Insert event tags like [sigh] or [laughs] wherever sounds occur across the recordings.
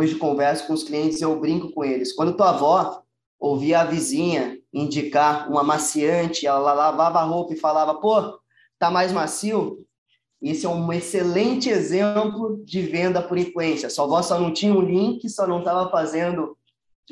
hoje converso com os clientes, eu brinco com eles. Quando tua avó ouvia a vizinha indicar um amaciante, ela lavava a roupa e falava, pô, tá mais macio? Esse é um excelente exemplo de venda por influência. Sua avó só não tinha um link, só não estava fazendo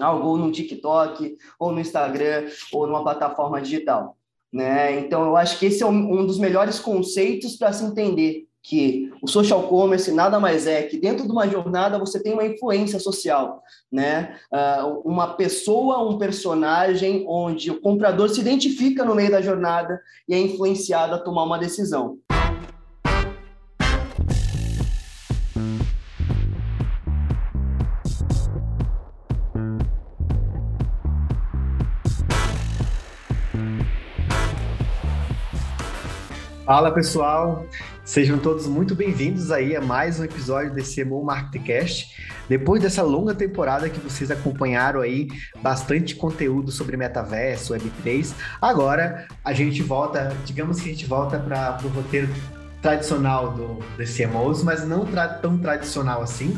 algo no TikTok, ou no Instagram, ou numa plataforma digital. Né? Então, eu acho que esse é um, dos melhores conceitos para se entender que o social commerce nada mais é que dentro de uma jornada você tem uma influência social, né? Uh, uma pessoa, um personagem onde o comprador se identifica no meio da jornada e é influenciado a tomar uma decisão. Fala pessoal, sejam todos muito bem-vindos aí a mais um episódio desse Emo Marketcast. Depois dessa longa temporada que vocês acompanharam aí, bastante conteúdo sobre metaverso, Web3, agora a gente volta, digamos que a gente volta para o roteiro tradicional do, desse mas não tra tão tradicional assim.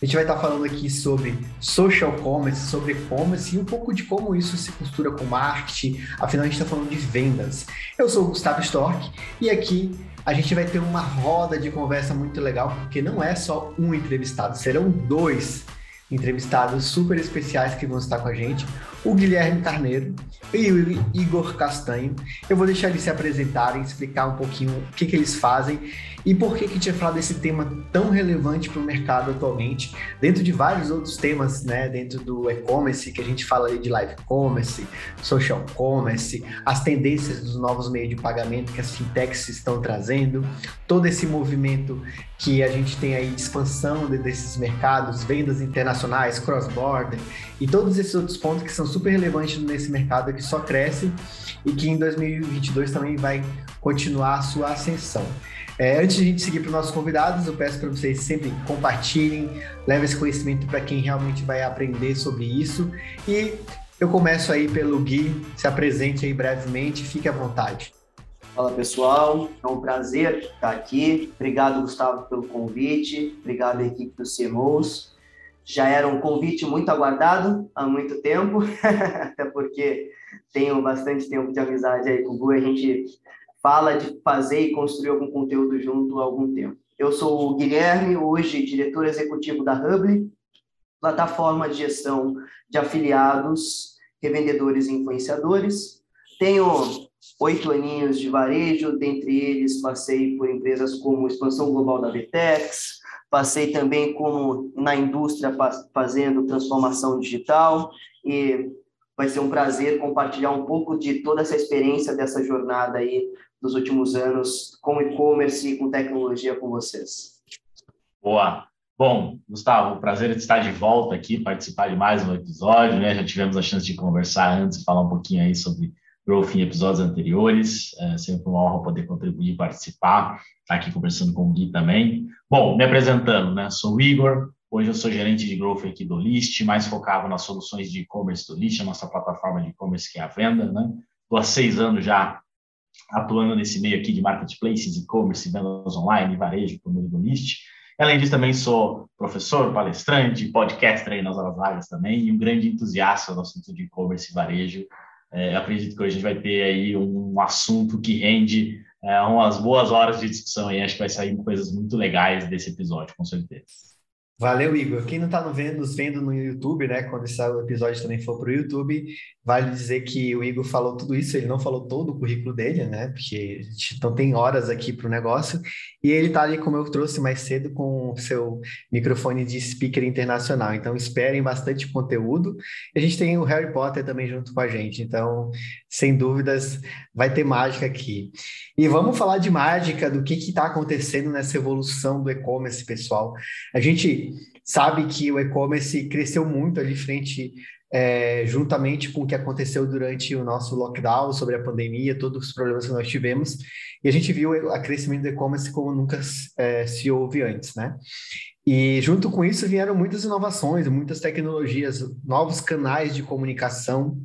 A gente vai estar falando aqui sobre social commerce, sobre e-commerce e um pouco de como isso se costura com marketing. Afinal, a gente está falando de vendas. Eu sou o Gustavo Stork e aqui a gente vai ter uma roda de conversa muito legal, porque não é só um entrevistado, serão dois entrevistados super especiais que vão estar com a gente, o Guilherme Carneiro e o Igor Castanho. Eu vou deixar eles se apresentarem, explicar um pouquinho o que, que eles fazem e por que que tinha falado desse tema tão relevante para o mercado atualmente, dentro de vários outros temas, né, dentro do e-commerce, que a gente fala ali de live commerce, social commerce, as tendências dos novos meios de pagamento que as fintechs estão trazendo, todo esse movimento que a gente tem aí de expansão desses mercados, vendas internacionais, cross-border e todos esses outros pontos que são super relevantes nesse mercado que só cresce e que em 2022 também vai continuar a sua ascensão. É, antes de a gente seguir para os nossos convidados, eu peço para vocês sempre compartilhem, levem esse conhecimento para quem realmente vai aprender sobre isso. E eu começo aí pelo Gui, se apresente aí brevemente, fique à vontade. Fala pessoal, é um prazer estar aqui. Obrigado, Gustavo, pelo convite. Obrigado, equipe do CMOs. Já era um convite muito aguardado há muito tempo, [laughs] até porque tenho bastante tempo de amizade aí com o Gu. A gente fala de fazer e construir algum conteúdo junto há algum tempo. Eu sou o Guilherme, hoje diretor executivo da Hubly, plataforma de gestão de afiliados, revendedores e influenciadores. Tenho oito aninhos de varejo, dentre eles passei por empresas como Expansão Global da Vtex, passei também como na indústria fazendo transformação digital e vai ser um prazer compartilhar um pouco de toda essa experiência dessa jornada aí dos últimos anos com e-commerce e com tecnologia com vocês. Boa. Bom, Gustavo, prazer de estar de volta aqui, participar de mais um episódio, né? Já tivemos a chance de conversar antes, falar um pouquinho aí sobre growth em episódios anteriores. É sempre uma honra poder contribuir e participar, estar aqui conversando com o Gui também. Bom, me apresentando, né? Sou o Igor, hoje eu sou gerente de growth aqui do List, mais focado nas soluções de e-commerce do List, a nossa plataforma de e-commerce que é a venda, né? Estou há seis anos já atuando nesse meio aqui de marketplaces, e-commerce, vendas online, varejo, meio do List. Além disso, também sou professor, palestrante, podcaster aí nas horas vagas também, e um grande entusiasta do assunto de e-commerce e varejo. É, acredito que hoje a gente vai ter aí um assunto que rende é, umas boas horas de discussão e acho que vai sair coisas muito legais desse episódio, com certeza. Valeu, Igor. Quem não está nos vendo no YouTube, né? Quando esse episódio também for para o YouTube, vale dizer que o Igor falou tudo isso, ele não falou todo o currículo dele, né? Porque não tem horas aqui para o negócio. E ele está ali, como eu trouxe mais cedo, com o seu microfone de speaker internacional. Então, esperem bastante conteúdo. E a gente tem o Harry Potter também junto com a gente. Então, sem dúvidas, vai ter mágica aqui. E vamos falar de mágica, do que está acontecendo nessa evolução do e-commerce, pessoal. A gente sabe que o e-commerce cresceu muito ali frente, é, juntamente com o que aconteceu durante o nosso lockdown, sobre a pandemia, todos os problemas que nós tivemos, e a gente viu o crescimento do e-commerce como nunca é, se houve antes, né? E junto com isso vieram muitas inovações, muitas tecnologias, novos canais de comunicação,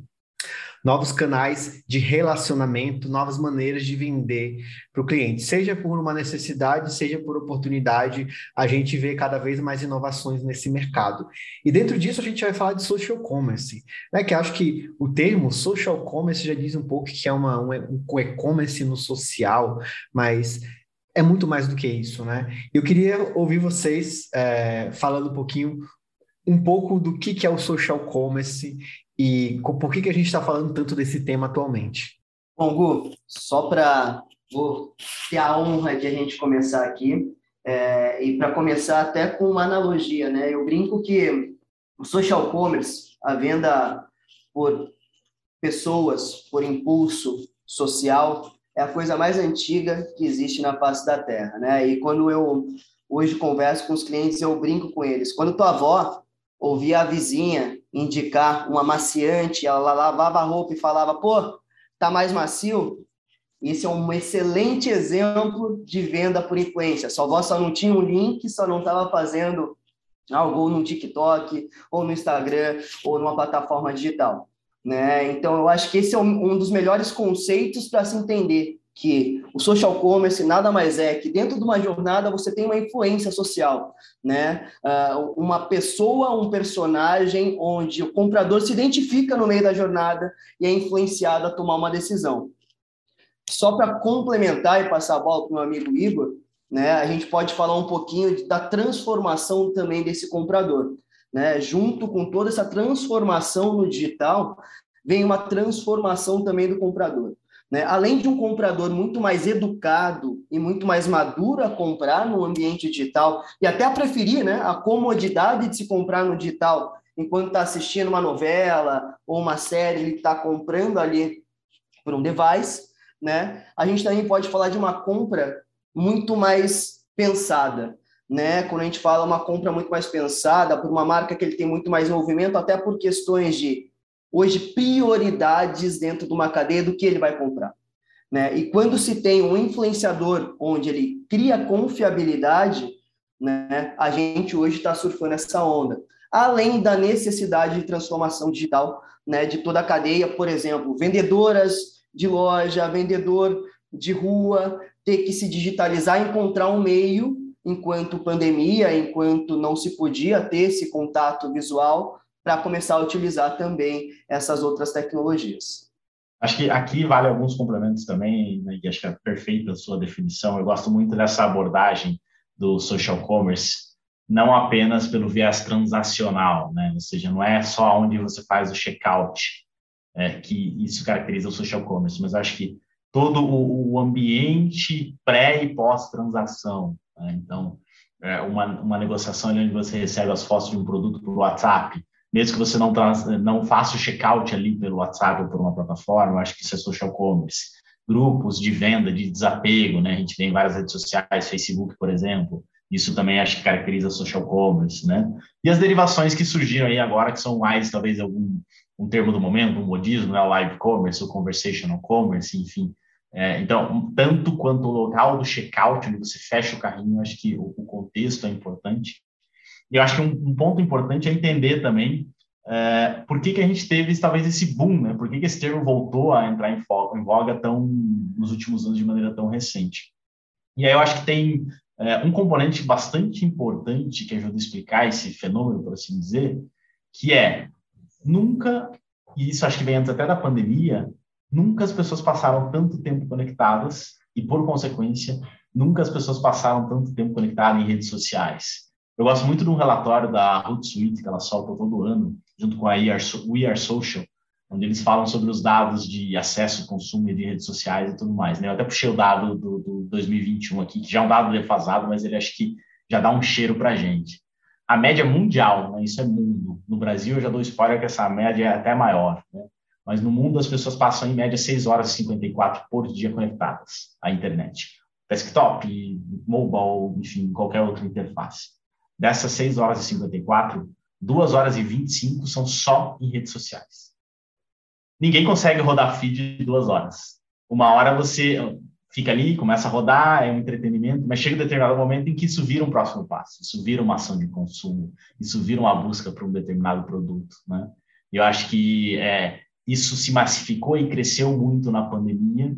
novos canais de relacionamento, novas maneiras de vender para o cliente, seja por uma necessidade, seja por oportunidade, a gente vê cada vez mais inovações nesse mercado. E dentro disso a gente vai falar de social commerce, né? Que acho que o termo social commerce já diz um pouco que é uma, um, e-commerce no social, mas é muito mais do que isso, né? Eu queria ouvir vocês é, falando um pouquinho, um pouco do que, que é o social commerce e por que, que a gente está falando tanto desse tema atualmente. Bom, Gu, só para ter a honra de a gente começar aqui, é, e para começar até com uma analogia, né? Eu brinco que o social commerce, a venda por pessoas, por impulso social, é a coisa mais antiga que existe na face da Terra, né? E quando eu hoje converso com os clientes, eu brinco com eles. Quando tua avó ouvia a vizinha indicar um amaciante, ela lavava a roupa e falava, pô, tá mais macio? Isso é um excelente exemplo de venda por influência. Sua avó só não tinha um link, só não estava fazendo algo no TikTok, ou no Instagram, ou numa plataforma digital. Né? Então, eu acho que esse é um, dos melhores conceitos para se entender que o social commerce nada mais é que dentro de uma jornada você tem uma influência social, né? Uh, uma pessoa, um personagem onde o comprador se identifica no meio da jornada e é influenciado a tomar uma decisão. Só para complementar e passar a bola para o meu amigo Igor, né? A gente pode falar um pouquinho da transformação também desse comprador né? Junto com toda essa transformação no digital, vem uma transformação também do comprador. Né? Além de um comprador muito mais educado e muito mais maduro a comprar no ambiente digital e até a preferir né, a comodidade de se comprar no digital enquanto está assistindo uma novela ou uma série, ele está comprando ali por um device, né? A gente também pode falar de uma compra muito mais pensada, né? Quando a gente fala uma compra muito mais pensada por uma marca que ele tem muito mais movimento, até por questões de hoje prioridades dentro de uma cadeia do que ele vai comprar, né? E quando se tem um influenciador onde ele cria confiabilidade, né? A gente hoje está surfando essa onda, além da necessidade de transformação digital, né? De toda a cadeia, por exemplo, vendedoras de loja, vendedor de rua, ter que se digitalizar, encontrar um meio enquanto pandemia, enquanto não se podia ter esse contato visual, para começar a utilizar também essas outras tecnologias. Acho que aqui vale alguns complementos também, né, e acho que é perfeita a sua definição. Eu gosto muito dessa abordagem do social commerce, não apenas pelo viés transacional, né? ou seja, não é só onde você faz o checkout é, que isso caracteriza o social commerce, mas acho que todo o ambiente pré e pós-transação, né? Então, é uma, uma negociação onde você recebe as fotos de um produto por WhatsApp, mesmo que você não, não faça o checkout ali pelo WhatsApp ou por uma plataforma, acho que isso é social commerce. Grupos de venda, de desapego, né? A gente tem várias redes sociais, Facebook, por exemplo, isso também acho que caracteriza social commerce, né? E as derivações que surgiram aí agora, que são mais, talvez, algum um termo do momento, um modismo, né? O live commerce, o conversational commerce, enfim, é, então, tanto quanto o local do checkout, onde você fecha o carrinho, acho que o, o contexto é importante. E eu acho que um, um ponto importante é entender também é, por que, que a gente teve talvez esse boom, né? Por que, que esse termo voltou a entrar em, foco, em voga tão nos últimos anos de maneira tão recente? E aí eu acho que tem é, um componente bastante importante que ajuda a explicar esse fenômeno, por assim dizer, que é nunca, e isso acho que vem antes até da pandemia, Nunca as pessoas passaram tanto tempo conectadas e, por consequência, nunca as pessoas passaram tanto tempo conectadas em redes sociais. Eu gosto muito de um relatório da Hootsuite que ela solta todo ano, junto com a We Are Social, onde eles falam sobre os dados de acesso, consumo de redes sociais e tudo mais. Né? Eu até puxei o dado do, do 2021 aqui, que já é um dado defasado, mas ele acho que já dá um cheiro para a gente. A média mundial, né? isso é mundo. No Brasil, eu já dou spoiler que essa média é até maior. Né? mas no mundo as pessoas passam em média 6 horas e 54 por dia conectadas à internet. Desktop, mobile, enfim, qualquer outra interface. Dessas 6 horas e 54, 2 horas e 25 são só em redes sociais. Ninguém consegue rodar feed de duas horas. Uma hora você fica ali, começa a rodar, é um entretenimento, mas chega um determinado momento em que isso vira um próximo passo, isso vira uma ação de consumo, isso vira uma busca por um determinado produto, né? Eu acho que é, isso se massificou e cresceu muito na pandemia,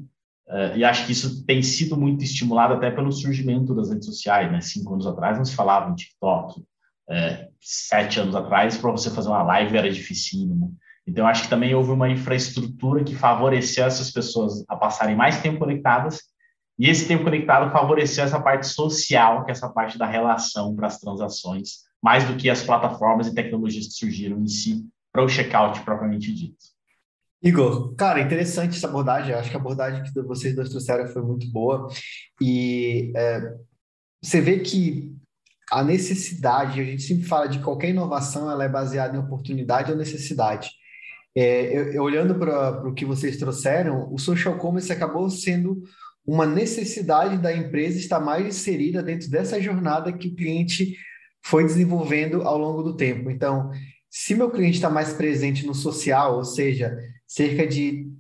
uh, e acho que isso tem sido muito estimulado até pelo surgimento das redes sociais, né? Cinco anos atrás não se falava em TikTok, uh, sete anos atrás para você fazer uma live era dificílimo. Então, acho que também houve uma infraestrutura que favoreceu essas pessoas a passarem mais tempo conectadas, e esse tempo conectado favoreceu essa parte social, que é essa parte da relação para as transações, mais do que as plataformas e tecnologias que surgiram em si para o checkout propriamente dito. Igor, cara, interessante essa abordagem. Acho que a abordagem que vocês dois trouxeram foi muito boa. E é, você vê que a necessidade, a gente sempre fala de qualquer inovação, ela é baseada em oportunidade ou necessidade. É, eu, eu, olhando para o que vocês trouxeram, o social commerce acabou sendo uma necessidade da empresa estar mais inserida dentro dessa jornada que o cliente foi desenvolvendo ao longo do tempo. Então, se meu cliente está mais presente no social, ou seja, cerca de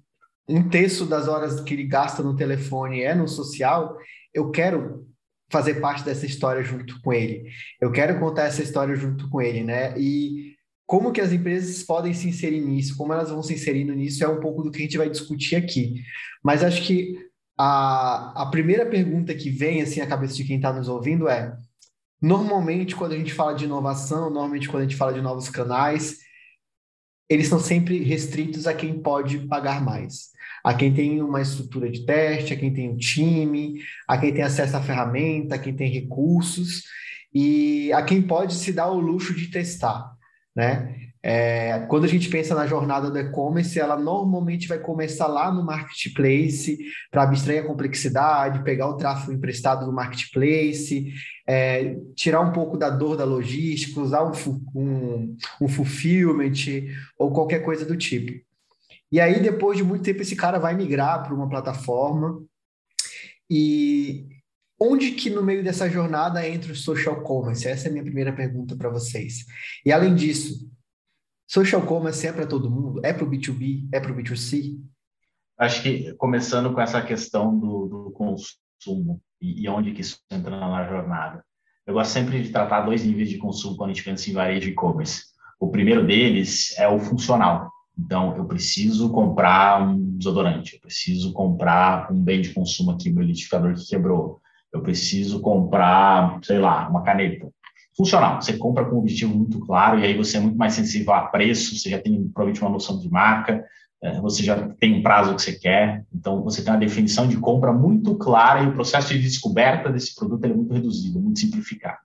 um terço das horas que ele gasta no telefone é no social, eu quero fazer parte dessa história junto com ele. Eu quero contar essa história junto com ele, né? E como que as empresas podem se inserir nisso, como elas vão se inserindo nisso, é um pouco do que a gente vai discutir aqui. Mas acho que a, a primeira pergunta que vem assim à cabeça de quem está nos ouvindo é: normalmente, quando a gente fala de inovação, normalmente, quando a gente fala de novos canais, eles são sempre restritos a quem pode pagar mais. A quem tem uma estrutura de teste, a quem tem um time, a quem tem acesso à ferramenta, a quem tem recursos e a quem pode se dar o luxo de testar, né? É, quando a gente pensa na jornada do e-commerce, ela normalmente vai começar lá no marketplace para abstrair a complexidade, pegar o tráfego emprestado do marketplace, é, tirar um pouco da dor da logística, usar um, um, um fulfillment ou qualquer coisa do tipo. E aí, depois de muito tempo, esse cara vai migrar para uma plataforma. E onde que no meio dessa jornada entra o social commerce? Essa é a minha primeira pergunta para vocês. E além disso, Social commerce é para todo mundo? É para o B2B? É para o B2C? Acho que começando com essa questão do, do consumo e, e, onde que isso entra na jornada. Eu gosto sempre de tratar dois níveis de consumo quando a gente pensa em varejo e e-commerce. O primeiro deles é o funcional. Então, eu preciso comprar um desodorante, eu preciso comprar um bem de consumo aqui, meu liquidificador que quebrou, eu preciso comprar, sei lá, uma caneta funcional. Você compra com um objetivo muito claro e aí você é muito mais sensível a preço, você já tem provavelmente uma noção de marca, é, você já tem um prazo que você quer, então você tem uma definição de compra muito clara e o processo de descoberta desse produto é muito reduzido, muito simplificado.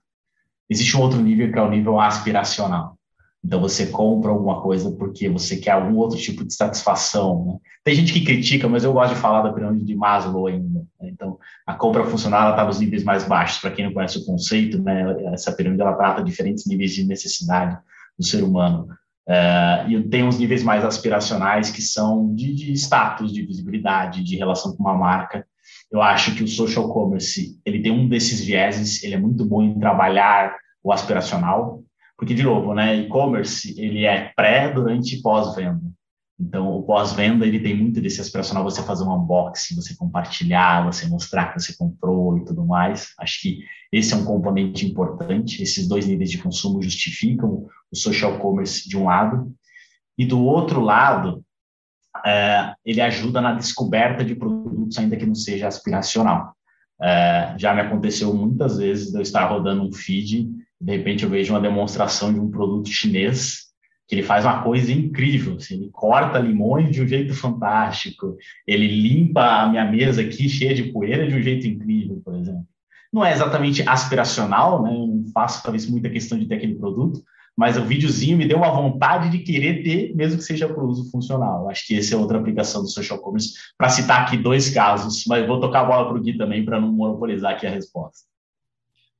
Existe um outro nível que é o nível aspiracional. Então você compra alguma coisa porque você quer algum outro tipo de satisfação. Né? Tem gente que critica, mas eu gosto de falar da pirâmide de Maslow ainda. Então a compra funcional está nos níveis mais baixos. Para quem não conhece o conceito, né, essa pirâmide ela trata diferentes níveis de necessidade do ser humano. Uh, e tem uns níveis mais aspiracionais que são de, de status, de visibilidade, de relação com uma marca. Eu acho que o social commerce ele tem um desses vieses. Ele é muito bom em trabalhar o aspiracional, porque, de novo, né, e-commerce, ele é pré, durante e pós-venda. Então, o pós-venda, ele tem muito desse aspiracional, você fazer um unboxing, você compartilhar, você mostrar que você comprou e tudo mais. Acho que esse é um componente importante. Esses dois níveis de consumo justificam o social commerce de um lado. E do outro lado, é, ele ajuda na descoberta de produtos, ainda que não seja aspiracional. É, já me aconteceu muitas vezes de eu estar rodando um feed de repente eu vejo uma demonstração de um produto chinês que ele faz uma coisa incrível, assim, ele corta limões de um jeito fantástico, ele limpa a minha mesa aqui cheia de poeira de um jeito incrível, por exemplo. Não é exatamente aspiracional, né? Eu não faço talvez muita questão de ter aquele produto, mas o videozinho me deu uma vontade de querer ter, mesmo que seja para uso funcional. Acho que essa é outra aplicação do social commerce, para citar aqui dois casos, mas vou tocar a bola para o Gui também para não monopolizar aqui a resposta.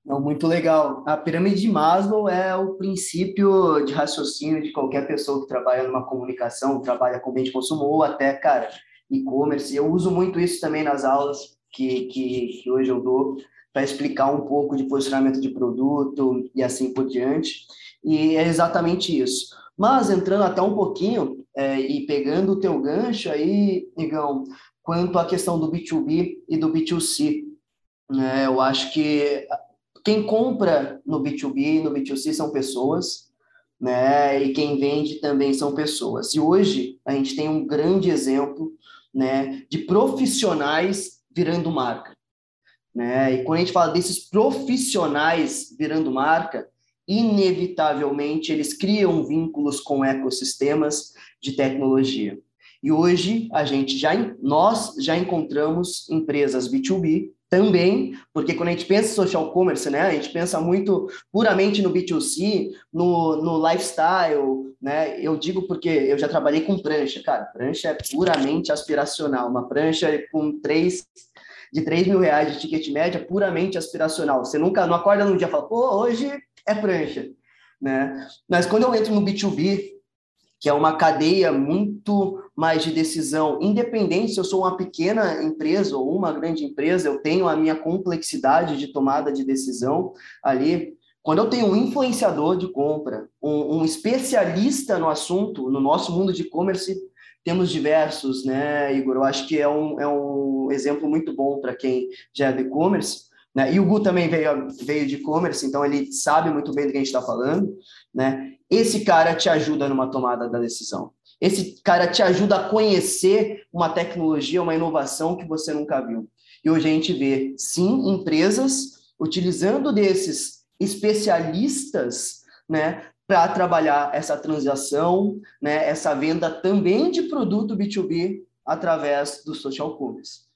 Não, muito legal. A pirâmide de Maslow é o princípio de raciocínio de qualquer pessoa que trabalha numa comunicação, trabalha com bem de consumo ou até, cara, e-commerce. Eu uso muito isso também nas aulas que, que, que hoje eu dou para explicar um pouco de posicionamento de produto e assim por diante. E é exatamente isso. Mas entrando até um pouquinho é, e pegando o teu gancho aí, Igão, quanto à questão do B2B e do B2C, é, eu acho que quem compra no B2B, no B2C são pessoas, né? E quem vende também são pessoas. E hoje a gente tem um grande exemplo, né, de profissionais virando marca, né? E quando a gente fala desses profissionais virando marca, inevitavelmente eles criam vínculos com ecossistemas de tecnologia. E hoje a gente já nós já encontramos empresas B2B também, porque quando a gente pensa em social commerce, né, a gente pensa muito puramente no B2C, no, no lifestyle, né? Eu digo porque eu já trabalhei com prancha, cara, prancha é puramente aspiracional, uma prancha com três de 3 mil reais de ticket média puramente aspiracional. Você nunca não acorda num dia e fala, pô, hoje é prancha, né? Mas quando eu entro no B2B, que é uma cadeia muito mais de decisão, independente se eu sou uma pequena empresa ou uma grande empresa, eu tenho a minha complexidade de tomada de decisão ali. Quando eu tenho um influenciador de compra, um, um especialista no assunto, no nosso mundo de e-commerce, temos diversos, né, Igor? Eu acho que é um, é um exemplo muito bom para quem já é de e-commerce. Né? E o Gu também veio, veio de e-commerce, então ele sabe muito bem do que a gente está falando. Né? Esse cara te ajuda numa tomada da decisão. Esse cara te ajuda a conhecer uma tecnologia, uma inovação que você nunca viu. E hoje a gente vê, sim, empresas utilizando desses especialistas né, para trabalhar essa transação, né, essa venda também de produto B2B através do social commerce.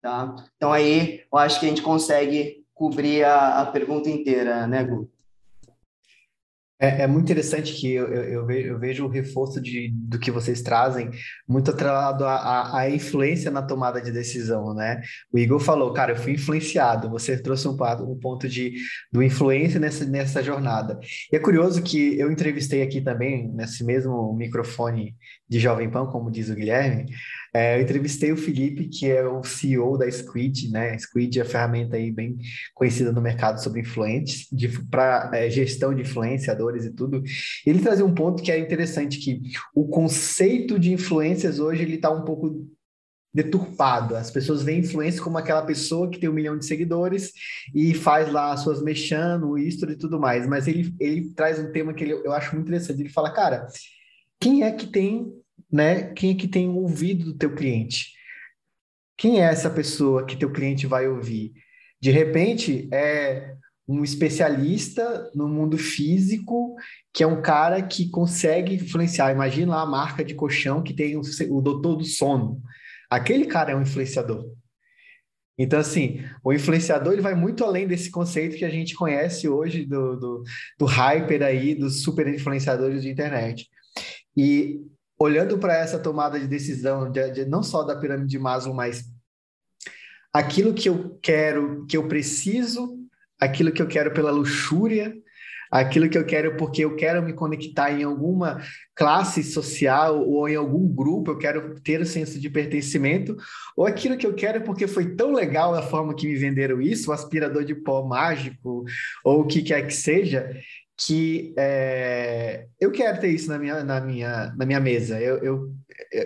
Tá? Então aí eu acho que a gente consegue cobrir a, a pergunta inteira, né, Gu? É, é, muito interessante que eu, eu, eu, vejo, o reforço de, do que vocês trazem muito atrelado à, à influência na tomada de decisão, né? O Igor falou, cara, eu fui influenciado, você trouxe um, um ponto de, do influência nessa, nessa jornada. E é curioso que eu entrevistei aqui também, nesse mesmo microfone de Jovem Pan, como diz o Guilherme, é, eu entrevistei o Felipe, que é o CEO da Squid, né? Squid é a ferramenta aí bem conhecida no mercado sobre influentes, para é, gestão de influenciadores e tudo. Ele trazia um ponto que é interessante, que o conceito de influências hoje ele está um pouco deturpado. As pessoas veem influência como aquela pessoa que tem um milhão de seguidores e faz lá as suas mexendo, isso e tudo mais. Mas ele, ele traz um tema que ele, eu acho muito interessante. Ele fala, cara, quem é que tem né? Quem é que tem ouvido do teu cliente? Quem é essa pessoa que teu cliente vai ouvir? De repente, é um especialista no mundo físico, que é um cara que consegue influenciar. Imagina lá a marca de colchão que tem o, o doutor do sono. Aquele cara é um influenciador. Então, assim, o influenciador ele vai muito além desse conceito que a gente conhece hoje do, do, do hyper aí, dos super influenciadores de internet. E olhando para essa tomada de decisão, de, de, não só da pirâmide de Maslow, mas aquilo que eu quero, que eu preciso, aquilo que eu quero pela luxúria, aquilo que eu quero porque eu quero me conectar em alguma classe social ou em algum grupo, eu quero ter o senso de pertencimento, ou aquilo que eu quero porque foi tão legal a forma que me venderam isso, o aspirador de pó mágico, ou o que quer que seja, que é, eu quero ter isso na minha, na minha, na minha mesa. Eu, eu,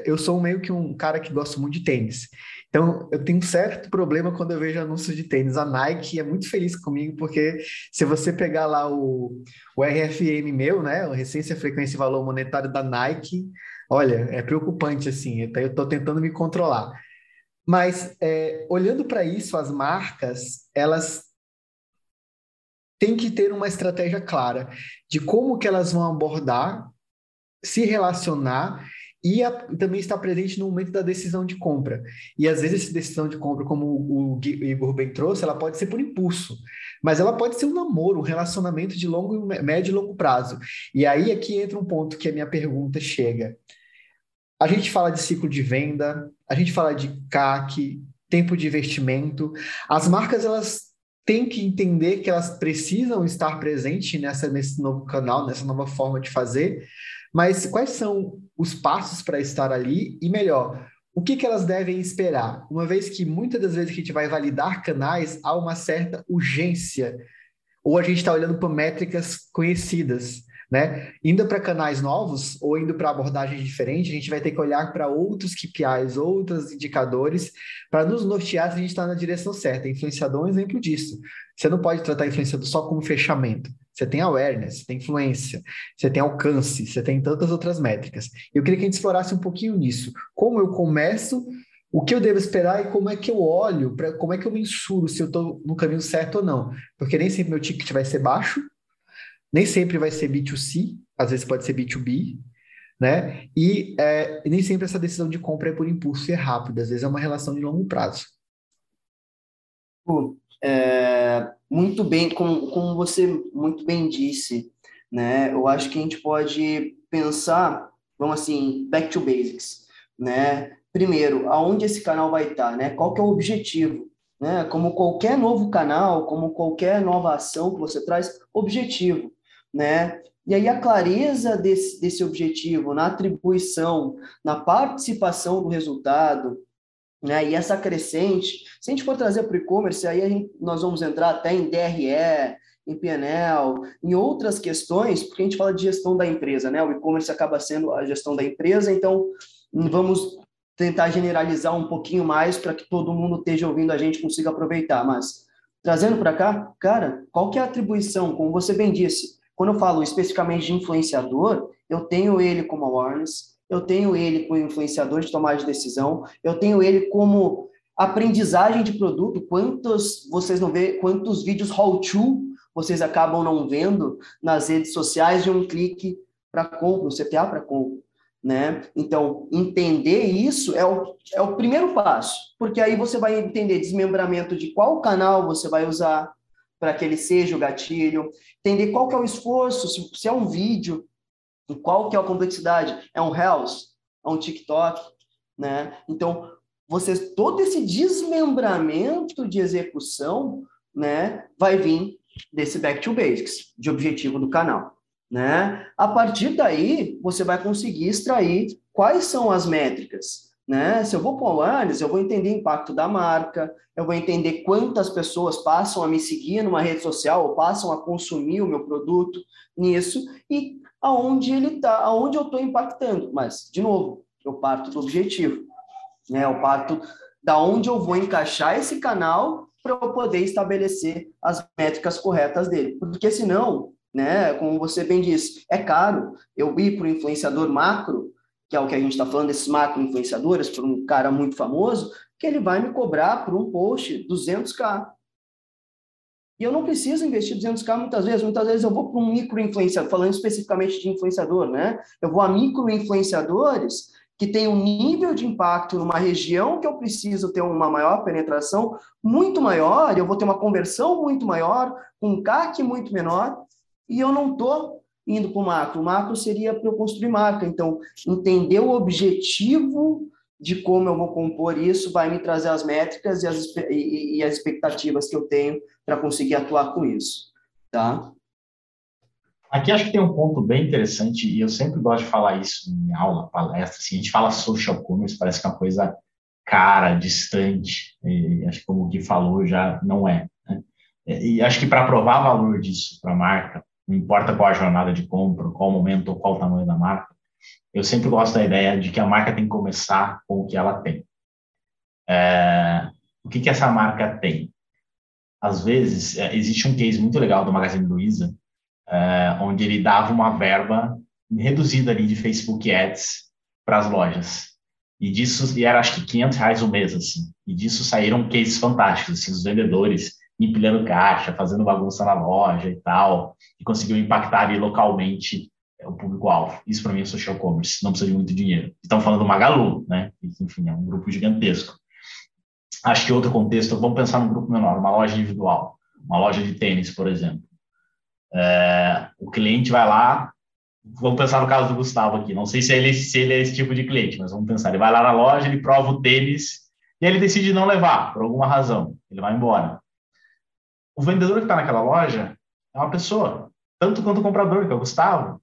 eu sou meio que um cara que gosta muito de tênis. Então, eu tenho um certo problema quando eu vejo anúncios de tênis. A Nike é muito feliz comigo, porque se você pegar lá o, o RFM meu, né, o Recência, Frequência e Valor Monetário da Nike, olha, é preocupante, assim, eu estou tentando me controlar. Mas, é, olhando para isso, as marcas, elas tem que ter uma estratégia clara de como que elas vão abordar, se relacionar e a, também estar presente no momento da decisão de compra. E às vezes essa decisão de compra, como o, o Igor bem trouxe, ela pode ser por impulso, mas ela pode ser um namoro, um relacionamento de longo, médio e longo prazo. E aí aqui entra um ponto que a minha pergunta chega. A gente fala de ciclo de venda, a gente fala de CAC, tempo de investimento. As marcas elas tem que entender que elas precisam estar presentes nessa, nesse novo canal, nessa nova forma de fazer, mas quais são os passos para estar ali e melhor, o que, que elas devem esperar? Uma vez que muitas das vezes que a gente vai validar canais, há uma certa urgência, ou a gente está olhando para métricas conhecidas. Né? Indo para canais novos ou indo para abordagens diferentes, a gente vai ter que olhar para outros KPIs, outros indicadores, para nos nortear se a gente está na direção certa. Influenciador é um exemplo disso. Você não pode tratar influenciador só como fechamento. você tem awareness, você tem influência, você tem alcance, você tem tantas outras métricas. Eu queria que a gente explorasse um pouquinho nisso. Como eu começo, o que eu devo esperar e como é que eu olho, pra, como é que eu mensuro se eu estou no caminho certo ou não. Porque nem sempre meu ticket vai ser baixo, nem sempre vai ser B2C, às vezes pode ser B2B, né? E é, nem sempre essa decisão de compra é por impulso e é rápida, às vezes é uma relação de longo prazo. É, muito bem, como, como você muito bem disse, né? Eu acho que a gente pode pensar, vamos assim, back to basics, né? Primeiro, aonde esse canal vai estar, né? Qual que é o objetivo? Né? Como qualquer novo canal, como qualquer nova ação que você traz, objetivo, né? E aí a clareza desse, desse objetivo na atribuição, na participação do resultado, né? E essa crescente, se a gente for trazer para o e-commerce, aí gente, nós vamos entrar até em DRE, em PNL, em outras questões, porque a gente fala de gestão da empresa, né? O e-commerce acaba sendo a gestão da empresa, então vamos tentar generalizar um pouquinho mais para que todo mundo esteja ouvindo a gente consiga aproveitar. Mas trazendo para cá, cara, qual que é a atribuição? Como você bem disse, quando eu falo especificamente de influenciador, eu tenho ele como awareness, eu tenho ele como influenciador de tomada de decisão, eu tenho ele como aprendizagem de produto, quantos vocês não vê, quantos vídeos how to vocês acabam não vendo nas redes sociais de um clique para compra, um CTA para compra, né? Então, entender isso é o, é o primeiro passo, porque aí você vai entender desmembramento de qual canal você vai usar, para que ele seja o gatilho, entender qual que é o esforço, se, se é um vídeo, qual que é a complexidade, é um Reels, é um TikTok, né? Então, vocês todo esse desmembramento de execução, né, vai vir desse back to basics, de objetivo do canal, né? A partir daí, você vai conseguir extrair quais são as métricas, né? Se eu vou para o awareness, eu vou entender o impacto da marca, eu vou entender quantas pessoas passam a me seguir numa rede social ou passam a consumir o meu produto nisso e aonde ele está, aonde eu estou impactando. Mas, de novo, eu parto do objetivo, né? Eu parto da onde eu vou encaixar esse canal para eu poder estabelecer as métricas corretas dele. Porque senão, né, como você bem disse, é caro eu ir para o influenciador macro que é o que a gente está falando, desses macro influenciadores, por um cara muito famoso, que ele vai me cobrar por um post 200k. E eu não preciso investir 200k muitas vezes. Muitas vezes eu vou para um micro influenciador, falando especificamente de influenciador, né? Eu vou a micro influenciadores que tem um nível de impacto numa região que eu preciso ter uma maior penetração muito maior, eu vou ter uma conversão muito maior, um CAC muito menor, e eu não estou indo para o macro. O macro seria para eu construir marca. Então, entender o objetivo de como eu vou compor isso vai me trazer as métricas e as, e, e as expectativas que eu tenho para conseguir atuar com isso. Tá? Aqui acho que tem um ponto bem interessante, e eu sempre gosto de falar isso em aula, palestra, assim, a gente fala social commerce, parece que é uma coisa cara, distante, e acho que como o Gui falou, já não é. Né? E acho que para provar valor disso para a marca, não importa qual a jornada de compra, qual o momento ou qual o tamanho da marca, eu sempre gosto da ideia de que a marca tem que começar com o que ela tem. É, o que, que essa marca tem? Às vezes, é, existe um case muito legal do Magazine Luiza, é, onde ele dava uma verba reduzida ali de Facebook Ads para as lojas. E disso, e era acho que 500 reais o mês, assim. E disso saíram cases fantásticos, assim, os vendedores empilhando caixa, fazendo bagunça na loja e tal, e conseguiu impactar ali localmente é, o público-alvo. Isso para mim é social commerce, não precisa de muito dinheiro. Estamos falando do Magalu, né? Enfim, é um grupo gigantesco. Acho que outro contexto, vamos pensar num grupo menor, uma loja individual, uma loja de tênis, por exemplo. É, o cliente vai lá, vamos pensar no caso do Gustavo aqui, não sei se ele, se ele é esse tipo de cliente, mas vamos pensar, ele vai lá na loja, ele prova o tênis e ele decide não levar, por alguma razão, ele vai embora o vendedor que está naquela loja é uma pessoa, tanto quanto o comprador, que é o Gustavo.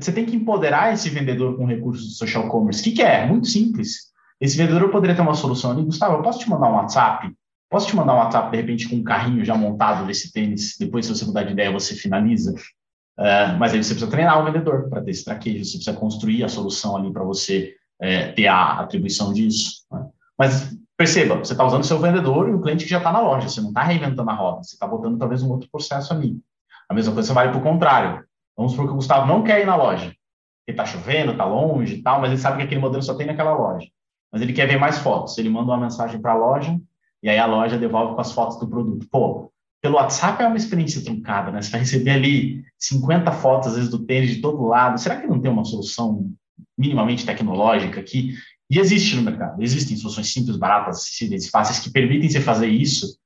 Você tem que empoderar esse vendedor com recursos de social commerce. O que, que é? Muito simples. Esse vendedor poderia ter uma solução ali. Gustavo, eu posso te mandar um WhatsApp? Posso te mandar um WhatsApp, de repente, com um carrinho já montado desse tênis? Depois, se você mudar de ideia, você finaliza. Uh, mas aí você precisa treinar o vendedor para ter esse traquejo. Você precisa construir a solução ali para você é, ter a atribuição disso. Né? Mas Perceba, você está usando o seu vendedor e o cliente que já está na loja, você não está reinventando a roda, você está botando talvez um outro processo ali. A mesma coisa vale para o contrário. Vamos supor que o Gustavo não quer ir na loja. Ele está chovendo, está longe e tal, mas ele sabe que aquele modelo só tem naquela loja. Mas ele quer ver mais fotos. Ele manda uma mensagem para a loja e aí a loja devolve com as fotos do produto. Pô, pelo WhatsApp é uma experiência truncada, né? Você vai receber ali 50 fotos, às vezes, do tênis de todo lado. Será que não tem uma solução minimamente tecnológica aqui? E existe no mercado. Existem soluções simples, baratas, acessíveis fáceis que permitem você fazer isso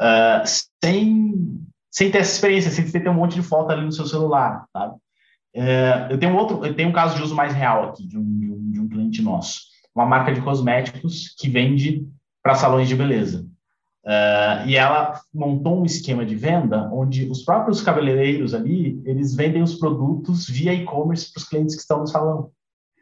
uh, sem, sem ter essa experiência, sem ter um monte de foto ali no seu celular? Uh, eu tenho outro, eu tenho um caso de uso mais real aqui, de um, de um, de um cliente nosso. Uma marca de cosméticos que vende para salões de beleza. Uh, e ela montou um esquema de venda onde os próprios cabeleireiros ali, eles vendem os produtos via e-commerce para os clientes que estão no salão.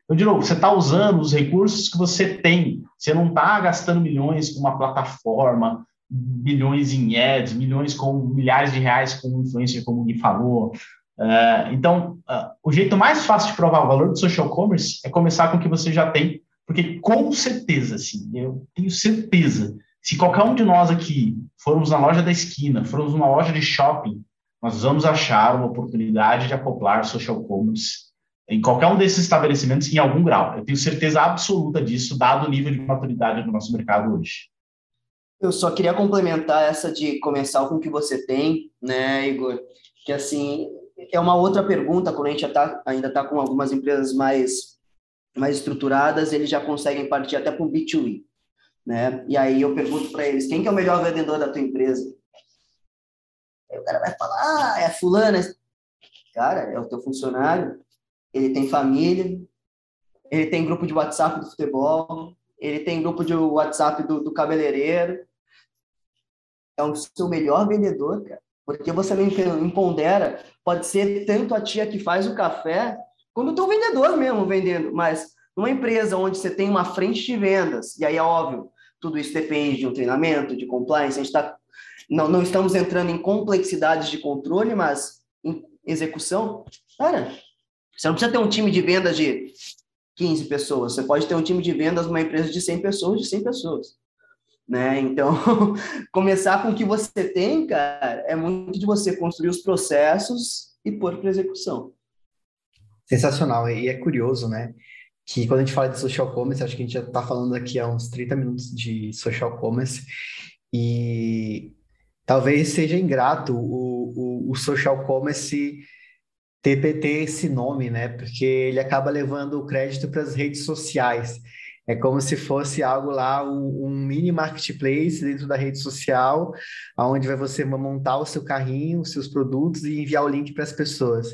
Então, de novo, você está usando os recursos que você tem. Você não está gastando milhões com uma plataforma, milhões em ads, milhões com milhares de reais com um influencer, como o Gui falou. Uh, então, uh, o jeito mais fácil de provar o valor do social commerce é começar com o que você já tem, porque com certeza, assim, eu tenho certeza se qualquer um de nós aqui formos na loja da esquina, formos numa loja de shopping, nós vamos achar uma oportunidade de acoplar social commerce em qualquer um desses estabelecimentos em algum grau. Eu tenho certeza absoluta disso, dado o nível de maturidade do nosso mercado hoje. Eu só queria complementar essa de começar com o que você tem, né, Igor? Que assim é uma outra pergunta quando a gente tá, ainda está com algumas empresas mais mais estruturadas, eles já conseguem partir até para o B2B né? E aí eu pergunto para eles, quem que é o melhor vendedor da tua empresa? Aí o cara vai falar, ah, é fulano. Cara, é o teu funcionário, ele tem família, ele tem grupo de WhatsApp do futebol, ele tem grupo de WhatsApp do, do cabeleireiro. É o seu melhor vendedor, cara. Porque você não impondera, pode ser tanto a tia que faz o café, como o teu vendedor mesmo vendendo. Mas numa empresa onde você tem uma frente de vendas, e aí é óbvio, tudo isso depende de um treinamento, de compliance. A gente está não, não estamos entrando em complexidades de controle, mas em execução. Cara, você não precisa ter um time de vendas de 15 pessoas. Você pode ter um time de vendas numa empresa de 100 pessoas, de 100 pessoas. Né? Então, [laughs] começar com o que você tem, cara, é muito de você construir os processos e pôr para execução. Sensacional. E é curioso, né? que quando a gente fala de social commerce, acho que a gente já está falando aqui há uns 30 minutos de social commerce, e talvez seja ingrato o, o, o social commerce ter, ter esse nome, né? Porque ele acaba levando o crédito para as redes sociais. É como se fosse algo lá, um, um, mini marketplace dentro da rede social, onde vai você montar o seu carrinho, os seus produtos e enviar o link para as pessoas.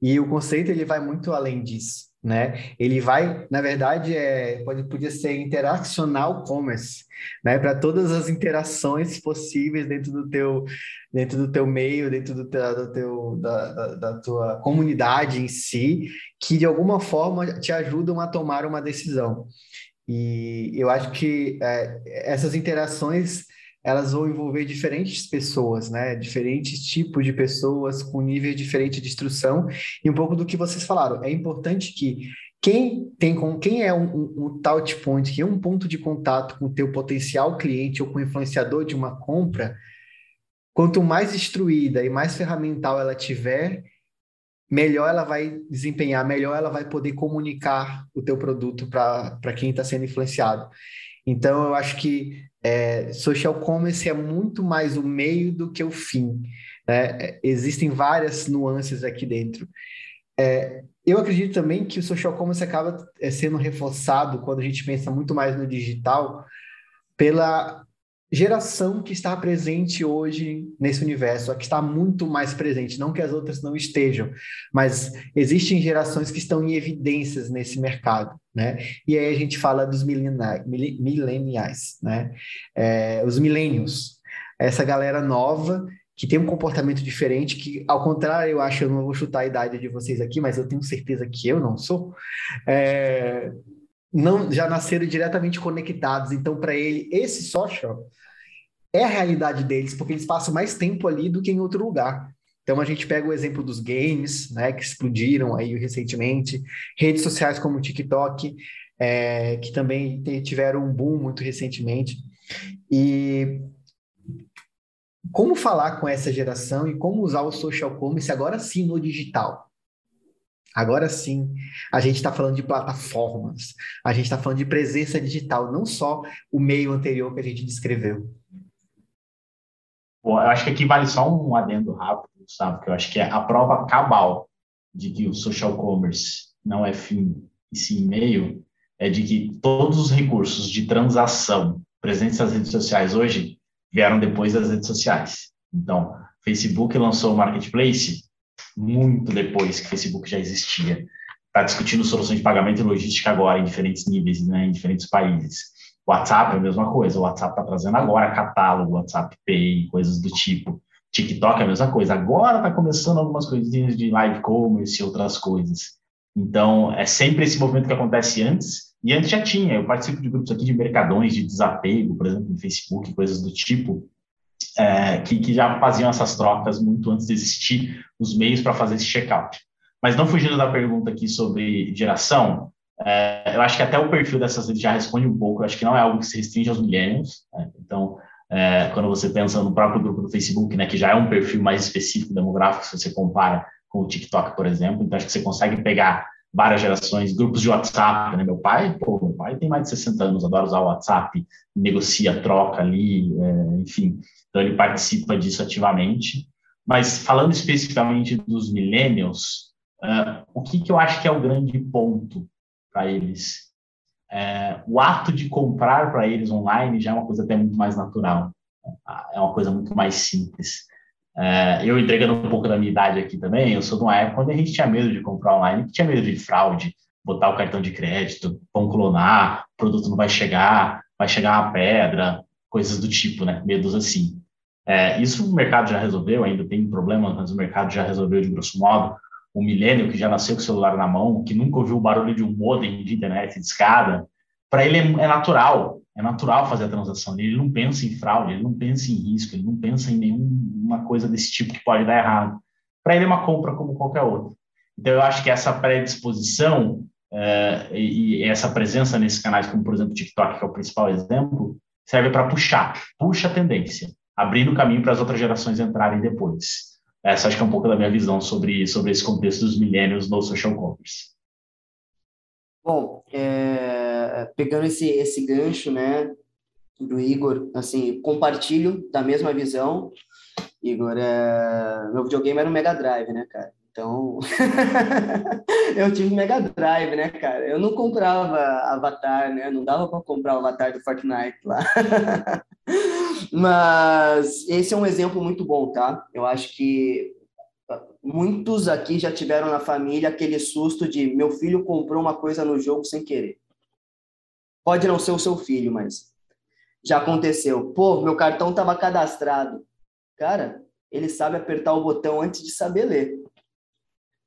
E o conceito ele vai muito além disso né? Ele vai, na verdade, é, pode, podia ser interacional commerce, né? Para todas as interações possíveis dentro do teu, dentro do teu meio, dentro do teu, do teu da, da, da, tua comunidade em si, que de alguma forma te ajudam a tomar uma decisão. E eu acho que é, essas interações elas vão envolver diferentes pessoas, né? Diferentes tipos de pessoas com nível diferente de instrução e um pouco do que vocês falaram. É importante que quem tem com quem é um, um, um touch point, que é um ponto de contato com o teu potencial cliente ou com o influenciador de uma compra, quanto mais instruída e mais ferramental ela tiver, melhor ela vai desempenhar, melhor ela vai poder comunicar o teu produto para quem está sendo influenciado. Então, eu acho que é, social commerce é muito mais o meio do que o fim. Né? Existem várias nuances aqui dentro. É, eu acredito também que o social commerce acaba é, sendo reforçado quando a gente pensa muito mais no digital pela geração que está presente hoje nesse universo, a que está muito mais presente, não que as outras não estejam, mas existem gerações que estão em evidências nesse mercado, né? E aí a gente fala dos mileniais, né? É, os millennials, essa galera nova que tem um comportamento diferente, que ao contrário, eu acho, eu não vou chutar a idade de vocês aqui, mas eu tenho certeza que eu não sou, é, não já nasceram diretamente conectados. Então, para ele, esse social é a realidade deles, porque eles passam mais tempo ali do que em outro lugar. Então a gente pega o exemplo dos games, né, que explodiram aí recentemente, redes sociais como o TikTok, é, que também tiveram um boom muito recentemente. E como falar com essa geração e como usar o social commerce agora sim no digital. Agora sim, a gente está falando de plataformas, a gente está falando de presença digital, não só o meio anterior que a gente descreveu. Bom, eu acho que aqui vale só um adendo rápido, Gustavo, que eu acho que é a prova cabal de que o social commerce não é fim e sim meio, é de que todos os recursos de transação presentes nas redes sociais hoje vieram depois das redes sociais. Então, Facebook lançou o Marketplace muito depois que o Facebook já existia. Está discutindo soluções de pagamento e logística agora em diferentes níveis, né, em diferentes países. O WhatsApp é a mesma coisa. O WhatsApp está trazendo agora catálogo, WhatsApp Pay, coisas do tipo. TikTok é a mesma coisa. Agora está começando algumas coisinhas de live commerce e outras coisas. Então, é sempre esse movimento que acontece antes. E antes já tinha. Eu participo de grupos aqui de mercadões de desapego, por exemplo, no Facebook, coisas do tipo é, que, que, já faziam essas trocas muito antes de existir os meios para fazer esse checkout. Mas não fugindo da pergunta aqui sobre geração, é, eu acho que até o perfil dessas redes já responde um pouco. Eu acho que não é algo que se restringe aos millennials. Né? Então, é, quando você pensa no próprio grupo do Facebook, né, que já é um perfil mais específico demográfico, se você compara com o TikTok, por exemplo, então acho que você consegue pegar várias gerações, grupos de WhatsApp, né? Meu pai, pô, meu pai tem mais de 60 anos, adora usar o WhatsApp, negocia, troca ali, é, enfim. Então, ele participa disso ativamente. Mas, falando especificamente dos millennials, uh, o que, que eu acho que é o grande ponto para eles? É, o ato de comprar para eles online já é uma coisa até muito mais natural. É uma coisa muito mais simples. É, eu entregando um pouco da minha idade aqui também, eu sou de uma época onde a gente tinha medo de comprar online, tinha medo de fraude, botar o cartão de crédito, vão clonar, o produto não vai chegar, vai chegar uma pedra, coisas do tipo, né? Medos assim. É, isso o mercado já resolveu, ainda tem problema, mas o mercado já resolveu de grosso modo. O milênio que já nasceu com o celular na mão, que nunca ouviu o barulho de um modem de internet de escada, para ele é, é, natural, é natural fazer a transação. Ele não pensa em fraude, ele não pensa em risco, ele não pensa em nenhuma coisa desse tipo que pode dar errado. Para ele é uma compra como qualquer outra. Então eu acho que essa predisposição é, e, e essa presença nesses canais, como por exemplo o TikTok, que é o principal exemplo, serve para puxar, puxa a tendência abrindo caminho para as outras gerações entrarem depois. Essa acho que é um pouco da minha visão sobre, sobre esse contexto dos milênios no social commerce. Bom, é, pegando esse, esse gancho, né, do Igor, assim, compartilho da mesma visão. Igor, é, meu videogame era um Mega Drive, né, cara? Então, [laughs] eu tive Mega Drive, né, cara? Eu não comprava Avatar, né? Não dava para comprar o Avatar do Fortnite lá. [laughs] Mas esse é um exemplo muito bom, tá? Eu acho que muitos aqui já tiveram na família aquele susto de meu filho comprou uma coisa no jogo sem querer. Pode não ser o seu filho, mas já aconteceu. Pô, meu cartão estava cadastrado. Cara, ele sabe apertar o botão antes de saber ler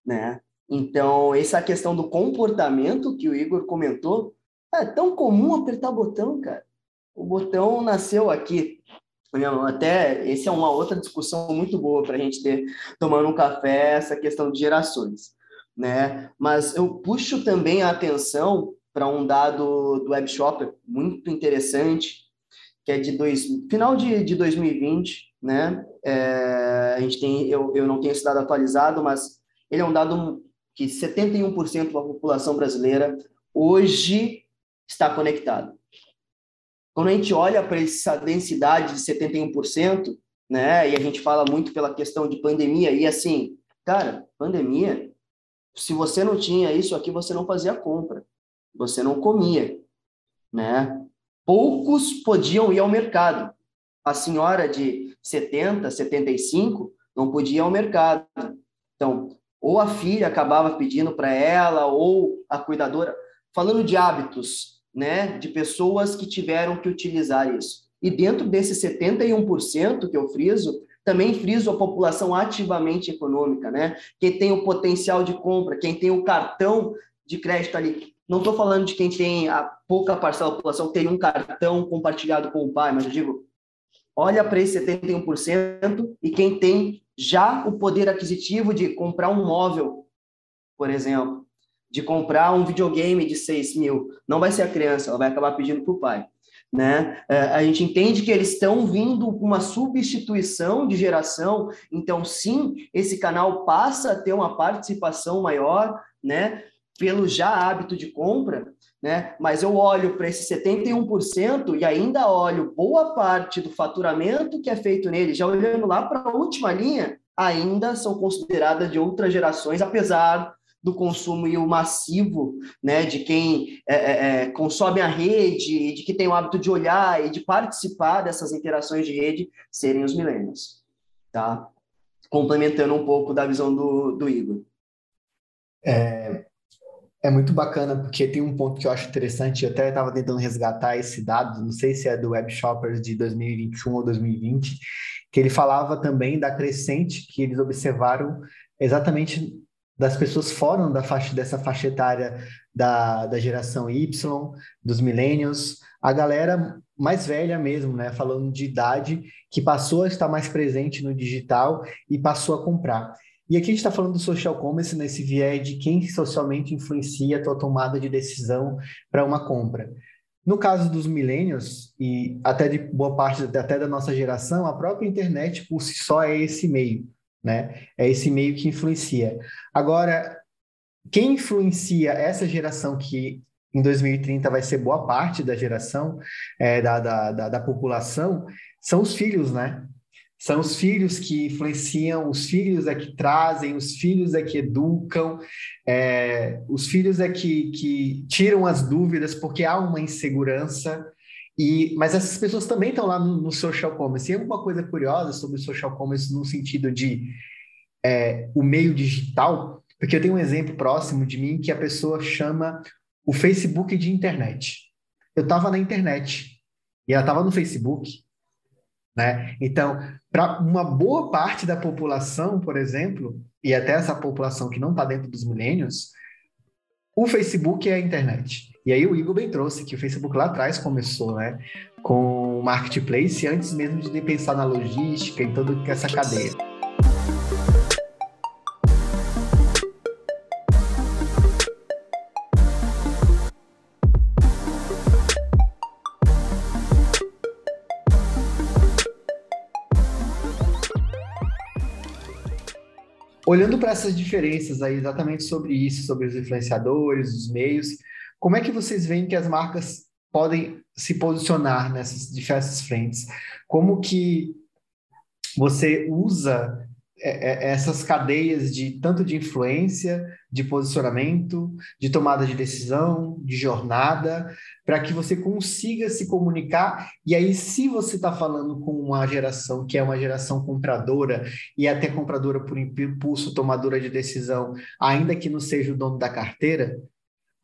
né? Então, essa questão do comportamento que o Igor comentou, é tão comum apertar botão, cara. O botão nasceu aqui. Até esse é uma outra discussão muito boa para a gente ter tomando um café, essa questão de gerações, né? Mas eu puxo também a atenção para um dado do Web Shopper muito interessante, que é de dois, final de, de 2020, né? É, a gente tem, eu, eu não tenho esse dado atualizado, mas ele é um dado que 71% da população brasileira hoje está conectado. Quando a gente olha para essa densidade de 71%, né, e a gente fala muito pela questão de pandemia, e assim, cara, pandemia, se você não tinha isso aqui, você não fazia compra, você não comia, né? Poucos podiam ir ao mercado. A senhora de 70, 75 não podia ir ao mercado. Então, ou a filha acabava pedindo para ela, ou a cuidadora, falando de hábitos, né, de pessoas que tiveram que utilizar isso. E dentro desses 71% que eu friso, também friso a população ativamente econômica, né? Quem tem o potencial de compra, quem tem o cartão de crédito ali. Não estou falando de quem tem a pouca parcela da população que tem um cartão compartilhado com o pai, mas eu digo, olha para esse 71% e quem tem já o poder aquisitivo de comprar um móvel, por exemplo, de comprar um videogame de 6 mil, não vai ser a criança, ela vai acabar pedindo para o pai. né? É, a gente entende que eles estão vindo com uma substituição de geração, então sim, esse canal passa a ter uma participação maior, né? Pelo já hábito de compra, né? Mas eu olho para esse 71% e ainda olho boa parte do faturamento que é feito nele, já olhando lá para a última linha, ainda são consideradas de outras gerações, apesar do consumo e o massivo, né, de quem é, é, é, consome a rede, de que tem o hábito de olhar e de participar dessas interações de rede, serem os milênios, tá? Complementando um pouco da visão do, do Igor. É, é muito bacana, porque tem um ponto que eu acho interessante, eu até estava tentando resgatar esse dado, não sei se é do Web Shoppers de 2021 ou 2020, que ele falava também da crescente que eles observaram exatamente das pessoas fora da faixa, dessa faixa etária da, da geração Y, dos millennials, a galera mais velha mesmo, né, falando de idade, que passou a estar mais presente no digital e passou a comprar. E aqui a gente está falando do social commerce nesse viés de quem socialmente influencia a tua tomada de decisão para uma compra. No caso dos millennials, e até de boa parte até da nossa geração, a própria internet por si só é esse meio né? É esse meio que influencia. Agora, quem influencia essa geração que em 2030 vai ser boa parte da geração é, da, da, da, da, população são os filhos, né? São os filhos que influenciam, os filhos é que trazem, os filhos é que educam, é, os filhos é que, que tiram as dúvidas porque há uma insegurança. E, mas essas pessoas também estão lá no, no, social commerce. E uma coisa curiosa sobre o social commerce no sentido de é, o meio digital, porque eu tenho um exemplo próximo de mim que a pessoa chama o Facebook de internet. Eu estava na internet e ela estava no Facebook, né? Então, para uma boa parte da população, por exemplo, e até essa população que não está dentro dos milênios, o Facebook é a internet. E aí o Igor bem trouxe que o Facebook lá atrás começou, né, com o marketplace antes mesmo de pensar na logística e toda essa cadeia. Olhando para essas diferenças aí, exatamente sobre isso, sobre os influenciadores, os meios, como é que vocês veem que as marcas podem se posicionar nessas diversas frentes? Como que você usa é, é, essas cadeias de tanto de influência, de posicionamento, de tomada de decisão, de jornada, para que você consiga se comunicar. E aí, se você está falando com uma geração que é uma geração compradora e até compradora por impulso, tomadora de decisão, ainda que não seja o dono da carteira,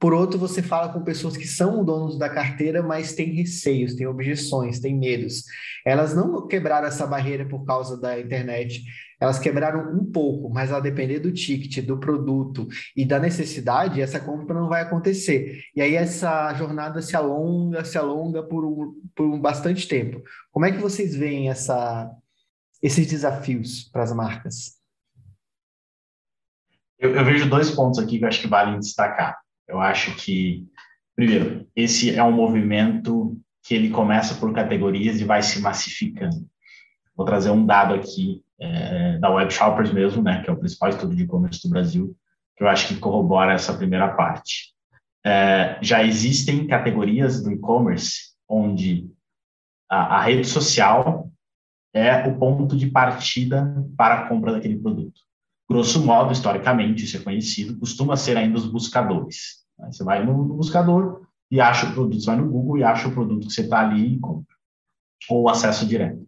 por outro, você fala com pessoas que são donos da carteira, mas têm receios, têm objeções, têm medos. Elas não quebraram essa barreira por causa da internet, elas quebraram um pouco, mas a depender do ticket, do produto e da necessidade, essa compra não vai acontecer. E aí essa jornada se alonga, se alonga por um, por um bastante tempo. Como é que vocês veem essa, esses desafios para as marcas? Eu, eu vejo dois pontos aqui que eu acho que valem destacar. Eu acho que, primeiro, esse é um movimento que ele começa por categorias e vai se massificando. Vou trazer um dado aqui é, da Web Shoppers mesmo, né, que é o principal estudo de e-commerce do Brasil, que eu acho que corrobora essa primeira parte. É, já existem categorias do e-commerce onde a, a rede social é o ponto de partida para a compra daquele produto. Grosso modo, historicamente, isso é conhecido, costuma ser ainda os buscadores. Você vai no, no, buscador e acha o produto, você vai no Google e acha o produto que você está ali e compra. Ou acesso direto.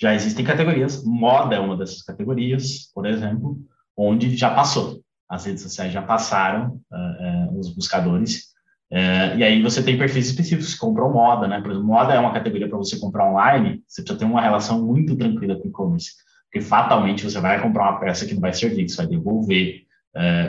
Já existem categorias, moda é uma dessas categorias, por exemplo, onde já passou. As redes sociais já passaram uh, uh, os buscadores. Uh, e aí você tem perfis específicos que compram moda, né? Por exemplo, moda é uma categoria para você comprar online, você precisa ter uma relação muito tranquila com e-commerce. Porque fatalmente você vai comprar uma peça que não vai servir, que você vai devolver,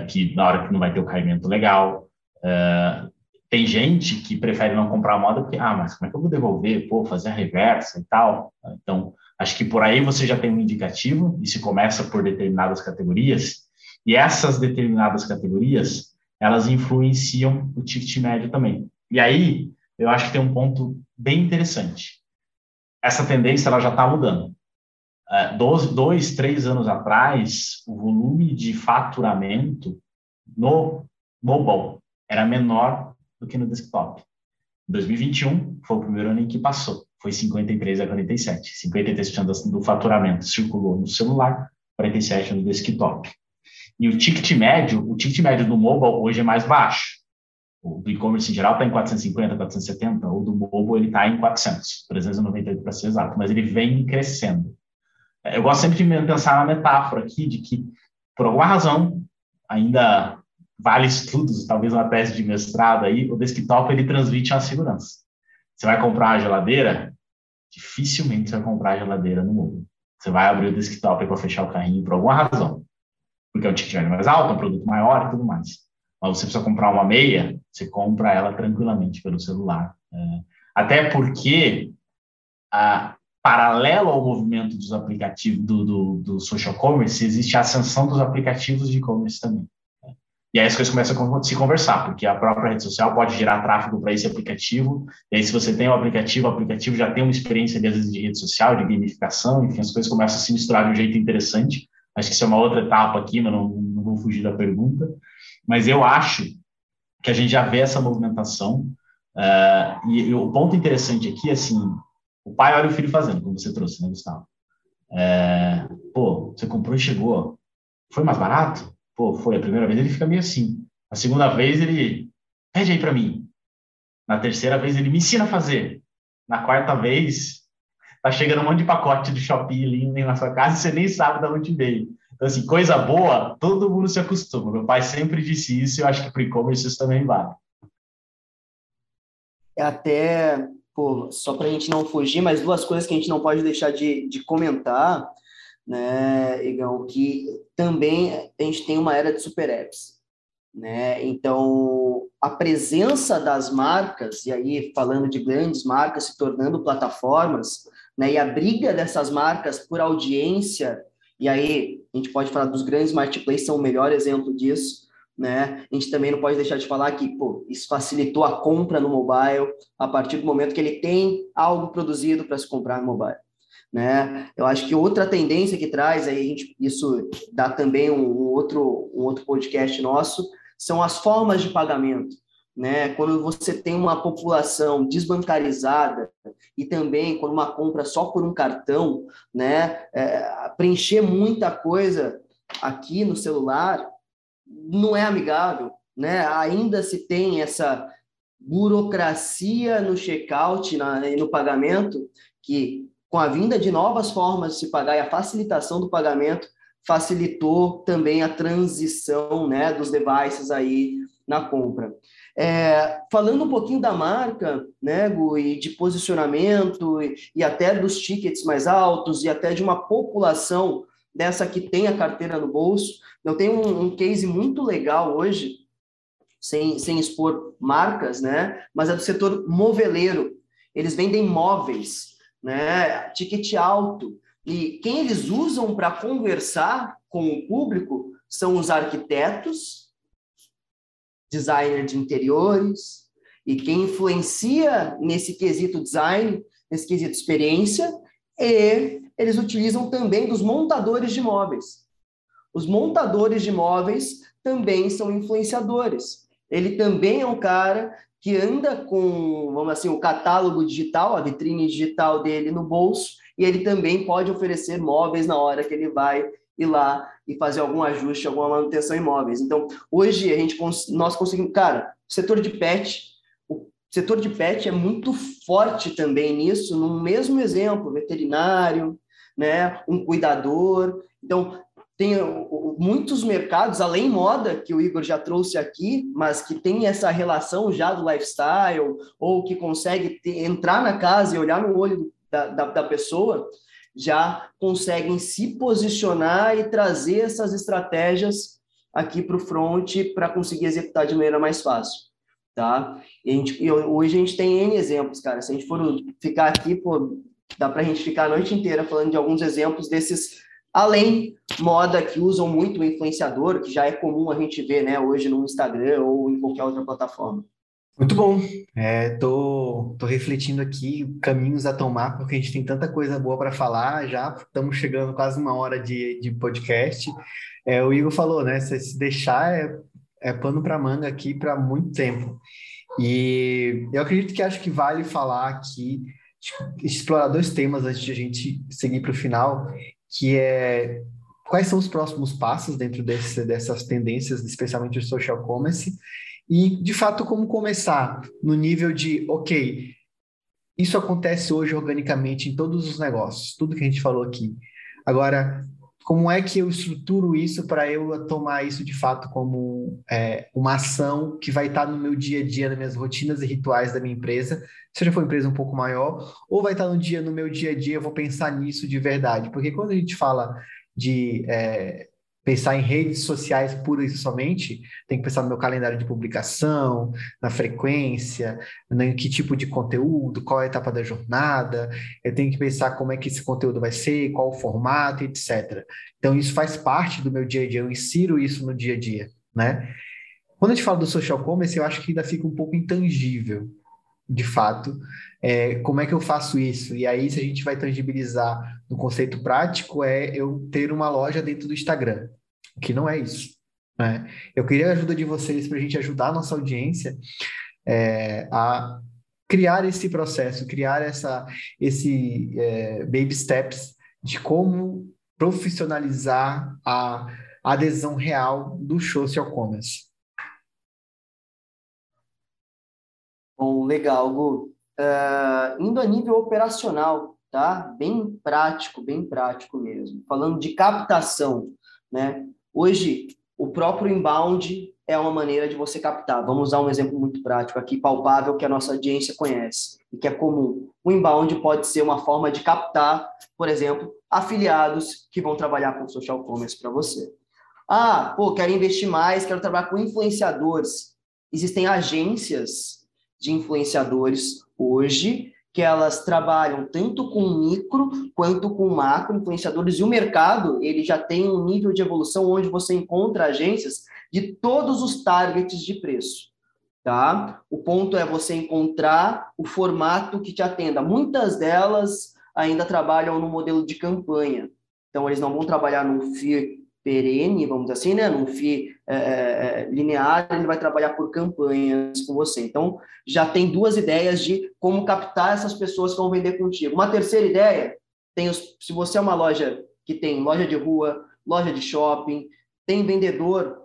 que na hora que não vai ter o caimento legal, Uh, tem gente que prefere não comprar moda porque, ah, mas como é que eu vou devolver? Pô, fazer a reversa e tal. Então, acho que por aí você já tem um indicativo e se começa por determinadas categorias. E essas determinadas categorias, elas influenciam o ticket médio também. E aí, eu acho que tem um ponto bem interessante. Essa tendência ela já está mudando. Uh, dois, dois, três anos atrás, o volume de faturamento no mobile era menor do que no desktop. Em 2021 foi o primeiro ano em que passou, foi 53 a 47. 53% do faturamento circulou no celular, 47 no desktop. E o ticket médio, o ticket médio do mobile hoje é mais baixo. O do e-commerce em geral está em 450, 470, o do mobile ele está em 400, 398 para ser exato, mas ele vem crescendo. Eu gosto sempre de pensar na metáfora aqui de que, por alguma razão, ainda vale estudos, talvez uma tese de mestrado aí, o desktop ele transmite uma segurança. Você vai comprar uma geladeira, dificilmente você vai comprar a geladeira no mobile. Você vai abrir o desktop para fechar o carrinho por alguma razão porque é um ticket mais alto, é um produto maior e tudo mais. Mas você precisa comprar uma meia, você compra ela tranquilamente pelo celular. É, até porque, a, paralelo ao movimento dos aplicativos, do, do, do, social commerce, existe a ascensão dos aplicativos de e-commerce também. Né? E aí as coisas começam a se conversar, porque a própria rede social pode gerar tráfego para esse aplicativo, e aí se você tem o um aplicativo, o aplicativo já tem uma experiência, às vezes, de rede social, de gamificação, enfim, as coisas começam a se misturar de um jeito interessante, Acho que isso é uma outra etapa aqui, mas não, não vou fugir da pergunta. Mas eu acho que a gente já vê essa movimentação. Uh, e, e, o ponto interessante aqui é assim: o pai olha o filho fazendo, como você trouxe, né, Gustavo? É, pô, você comprou e chegou. Foi mais barato? Pô, foi. A primeira vez ele fica meio assim. A segunda vez ele pede aí para mim. Na terceira vez ele me ensina a fazer. Na quarta vez tá chegando um monte de pacote de Shopee lindo na sua casa e você nem sabe de onde veio. Então, assim, coisa boa, todo mundo se acostuma. Meu pai sempre disse isso e eu acho que para e-commerce isso também vale. É até, pô, só para a gente não fugir, mas duas coisas que a gente não pode deixar de, de comentar, né, Igão, que também a gente tem uma era de super apps. Né? Então, a presença das marcas, e aí falando de grandes marcas se tornando plataformas, né? E a briga dessas marcas por audiência, e aí a gente pode falar dos grandes marketplaces, são o melhor exemplo disso, né? A gente também não pode deixar de falar que, pô, isso facilitou a compra no mobile a partir do momento que ele tem algo produzido para se comprar no mobile. Né? Eu acho que outra tendência que traz, aí gente, isso dá também um, um outro, um outro podcast nosso, são as formas de pagamento né? Quando você tem uma população desbancarizada e também quando uma compra só por um cartão, né? É, preencher muita coisa aqui no celular não é amigável, né? Ainda se tem essa burocracia no checkout e no pagamento que com a vinda de novas formas de se pagar e a facilitação do pagamento facilitou também a transição né, dos devices aí na compra. É, falando um pouquinho da marca, né, Gu, e de posicionamento, e, e, até dos tickets mais altos, e até de uma população dessa que tem a carteira no bolso, eu tenho um, um case muito legal hoje, sem, sem expor marcas, né, mas é do setor moveleiro. Eles vendem móveis, né, ticket alto, e quem eles usam para conversar com o público são os arquitetos, designer de interiores, e quem influencia nesse quesito design, nesse quesito experiência, e eles utilizam também dos montadores de móveis. Os montadores de móveis também são influenciadores. Ele também é um cara que anda com, vamos assim, o catálogo digital, a vitrine digital dele no bolso, e ele também pode oferecer móveis na hora que ele vai ir lá e fazer algum ajuste, alguma manutenção em imóveis. Então, hoje a gente nós conseguimos, cara, o setor de pet, o setor de pet é muito forte também nisso, no mesmo exemplo, veterinário, né, um cuidador. Então, tem muitos mercados, além moda, que o Igor já trouxe aqui, mas que tem essa relação já do lifestyle, ou que consegue ter, entrar na casa e olhar no olho da, da, da pessoa, já conseguem se posicionar e trazer essas estratégias aqui para o front para conseguir executar de maneira mais fácil, tá? E, a gente, hoje a gente tem N exemplos, cara. Se a gente for ficar aqui, pô, dá para a gente ficar a noite inteira falando de alguns exemplos desses, além moda que usam muito o influenciador, que já é comum a gente ver, né, hoje no Instagram ou em qualquer outra plataforma. Muito bom. É, tô, tô refletindo aqui caminhos a tomar, porque a gente tem tanta coisa boa para falar. Já estamos chegando quase uma hora de, de podcast. É, o Igor falou, né? Se deixar é, é pano para manga aqui para muito tempo. E eu acredito que acho que vale falar aqui, explorar dois temas antes de a gente seguir para o final, que é quais são os próximos passos dentro desse, dessas tendências, especialmente o social commerce, e, de fato, como começar no nível de, ok, isso acontece hoje organicamente em todos os negócios, tudo que a gente falou aqui. Agora, como é que eu estruturo isso para eu tomar isso de fato como é, uma ação que vai estar no meu dia a dia, nas minhas rotinas e rituais da minha empresa, seja for uma empresa um pouco maior, ou vai estar no dia no meu dia a dia, eu vou pensar nisso de verdade. Porque quando a gente fala de é, pensar em redes sociais pura e somente, tem que pensar no meu calendário de publicação, na frequência, em que tipo de conteúdo, qual a etapa da jornada, eu tenho que pensar como é que esse conteúdo vai ser, qual o formato, etc. Então, isso faz parte do meu dia a dia, eu insiro isso no dia a dia, né? Quando a gente fala do social commerce, eu acho que ainda fica um pouco intangível, de fato, é, como é que eu faço isso? E aí, se a gente vai tangibilizar no conceito prático, é eu ter uma loja dentro do Instagram, que não é isso. Né? Eu queria a ajuda de vocês para a gente ajudar a nossa audiência é, a criar esse processo, criar essa, esse é, baby steps de como profissionalizar a adesão real do social commerce. Bom, legal, Gu. Uh, indo a nível operacional, tá? Bem prático, bem prático mesmo. Falando de captação, né? Hoje, o próprio inbound é uma maneira de você captar. Vamos usar um exemplo muito prático aqui, palpável, que a nossa audiência conhece e que é comum. O inbound pode ser uma forma de captar, por exemplo, afiliados que vão trabalhar com social commerce para você. Ah, pô, quero investir mais, quero trabalhar com influenciadores. Existem agências de influenciadores hoje que elas trabalham tanto com micro quanto com macro influenciadores e o mercado ele já tem um nível de evolução onde você encontra agências de todos os targets de preço, tá? O ponto é você encontrar o formato que te atenda. Muitas delas ainda trabalham no modelo de campanha, então eles não vão trabalhar no FIR perene, vamos dizer assim, né? Num FII é, é, é, linear, ele vai trabalhar por campanhas com você. Então, já tem duas ideias de como captar essas pessoas que vão vender contigo. Uma terceira ideia, tem os, se você é uma loja que tem loja de rua, loja de shopping, tem vendedor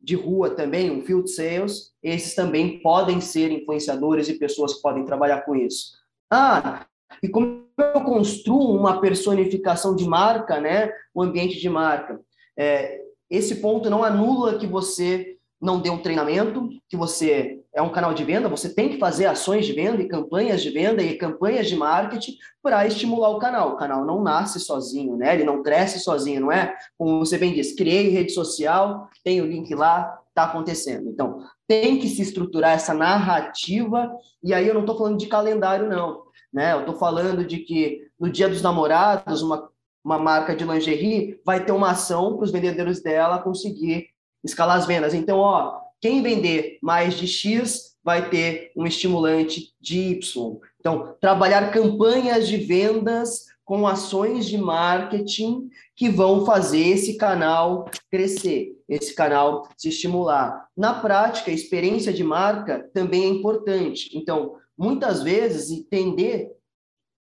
de rua também, um field sales, esses também podem ser influenciadores e pessoas que podem trabalhar com isso. Ah, e como eu construo uma personificação de marca, né? O ambiente de marca. É, esse ponto não anula que você não dê um treinamento, que você é um canal de venda, você tem que fazer ações de venda e campanhas de venda e campanhas de marketing para estimular o canal. O canal não nasce sozinho, né? Ele não cresce sozinho, não é? Como você bem disse, criei rede social, tem o link lá, está acontecendo. Então, tem que se estruturar essa narrativa, e aí eu não estou falando de calendário, não. Né? Eu estou falando de que no dia dos namorados, uma uma marca de lingerie vai ter uma ação para os vendedores dela conseguir escalar as vendas. Então, ó, quem vender mais de X vai ter um estimulante de Y. Então, trabalhar campanhas de vendas com ações de marketing que vão fazer esse canal crescer, esse canal se estimular. Na prática, experiência de marca também é importante. Então, muitas vezes, entender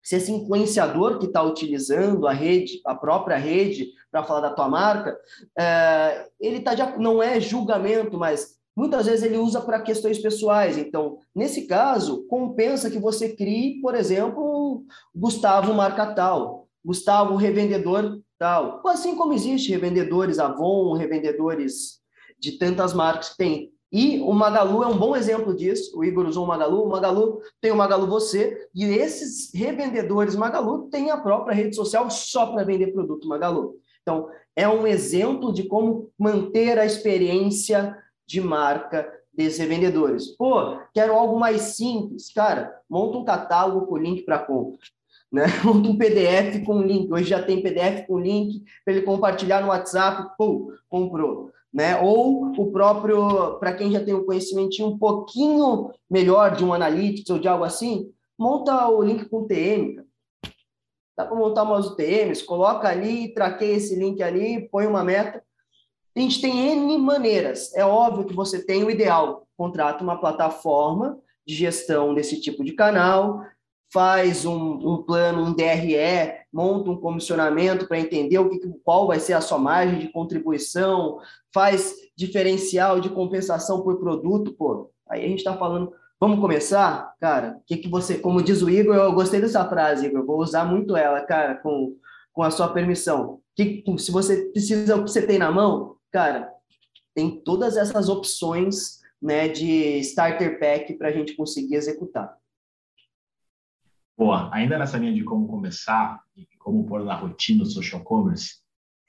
se esse influenciador que está utilizando a rede, a própria rede, para falar da tua marca, é, ele tá já não é julgamento, mas muitas vezes ele usa para questões pessoais. Então, nesse caso, compensa que você crie, por exemplo, Gustavo marca tal, Gustavo revendedor tal. Assim como existe revendedores Avon, revendedores de tantas marcas que tem. E o Magalu é um bom exemplo disso. O Igor usou o Magalu. O Magalu tem o Magalu Você. E esses revendedores Magalu têm a própria rede social só para vender produto Magalu. Então, é um exemplo de como manter a experiência de marca desses revendedores. Pô, quero algo mais simples. Cara, monta um catálogo com link para compra. Né? [laughs] Monta um PDF com link. Hoje já tem PDF com link para ele compartilhar no WhatsApp. Pô, comprou né? Ou o próprio, para quem já tem um conhecimento um pouquinho melhor de um analytics ou de algo assim, monta o link com TM. Dá para montar umas UTMs, coloca ali, traqueia esse link ali, põe uma meta. A gente tem N maneiras. É óbvio que você tem o ideal. Contrata uma plataforma de gestão desse tipo de canal, faz um, um plano, um DRE, monta um comissionamento para entender o que, qual vai ser a sua margem de contribuição, faz diferencial de compensação por produto, pô. Aí a gente está falando, vamos começar? Cara, que, que você, como diz o Igor, eu gostei dessa frase, Igor, vou usar muito ela, cara, com, com a sua permissão. Que, se você precisa, o que você tem na mão, cara, tem todas essas opções né, de starter pack para a gente conseguir executar. Boa, ainda nessa linha de como começar e como pôr na rotina o social commerce,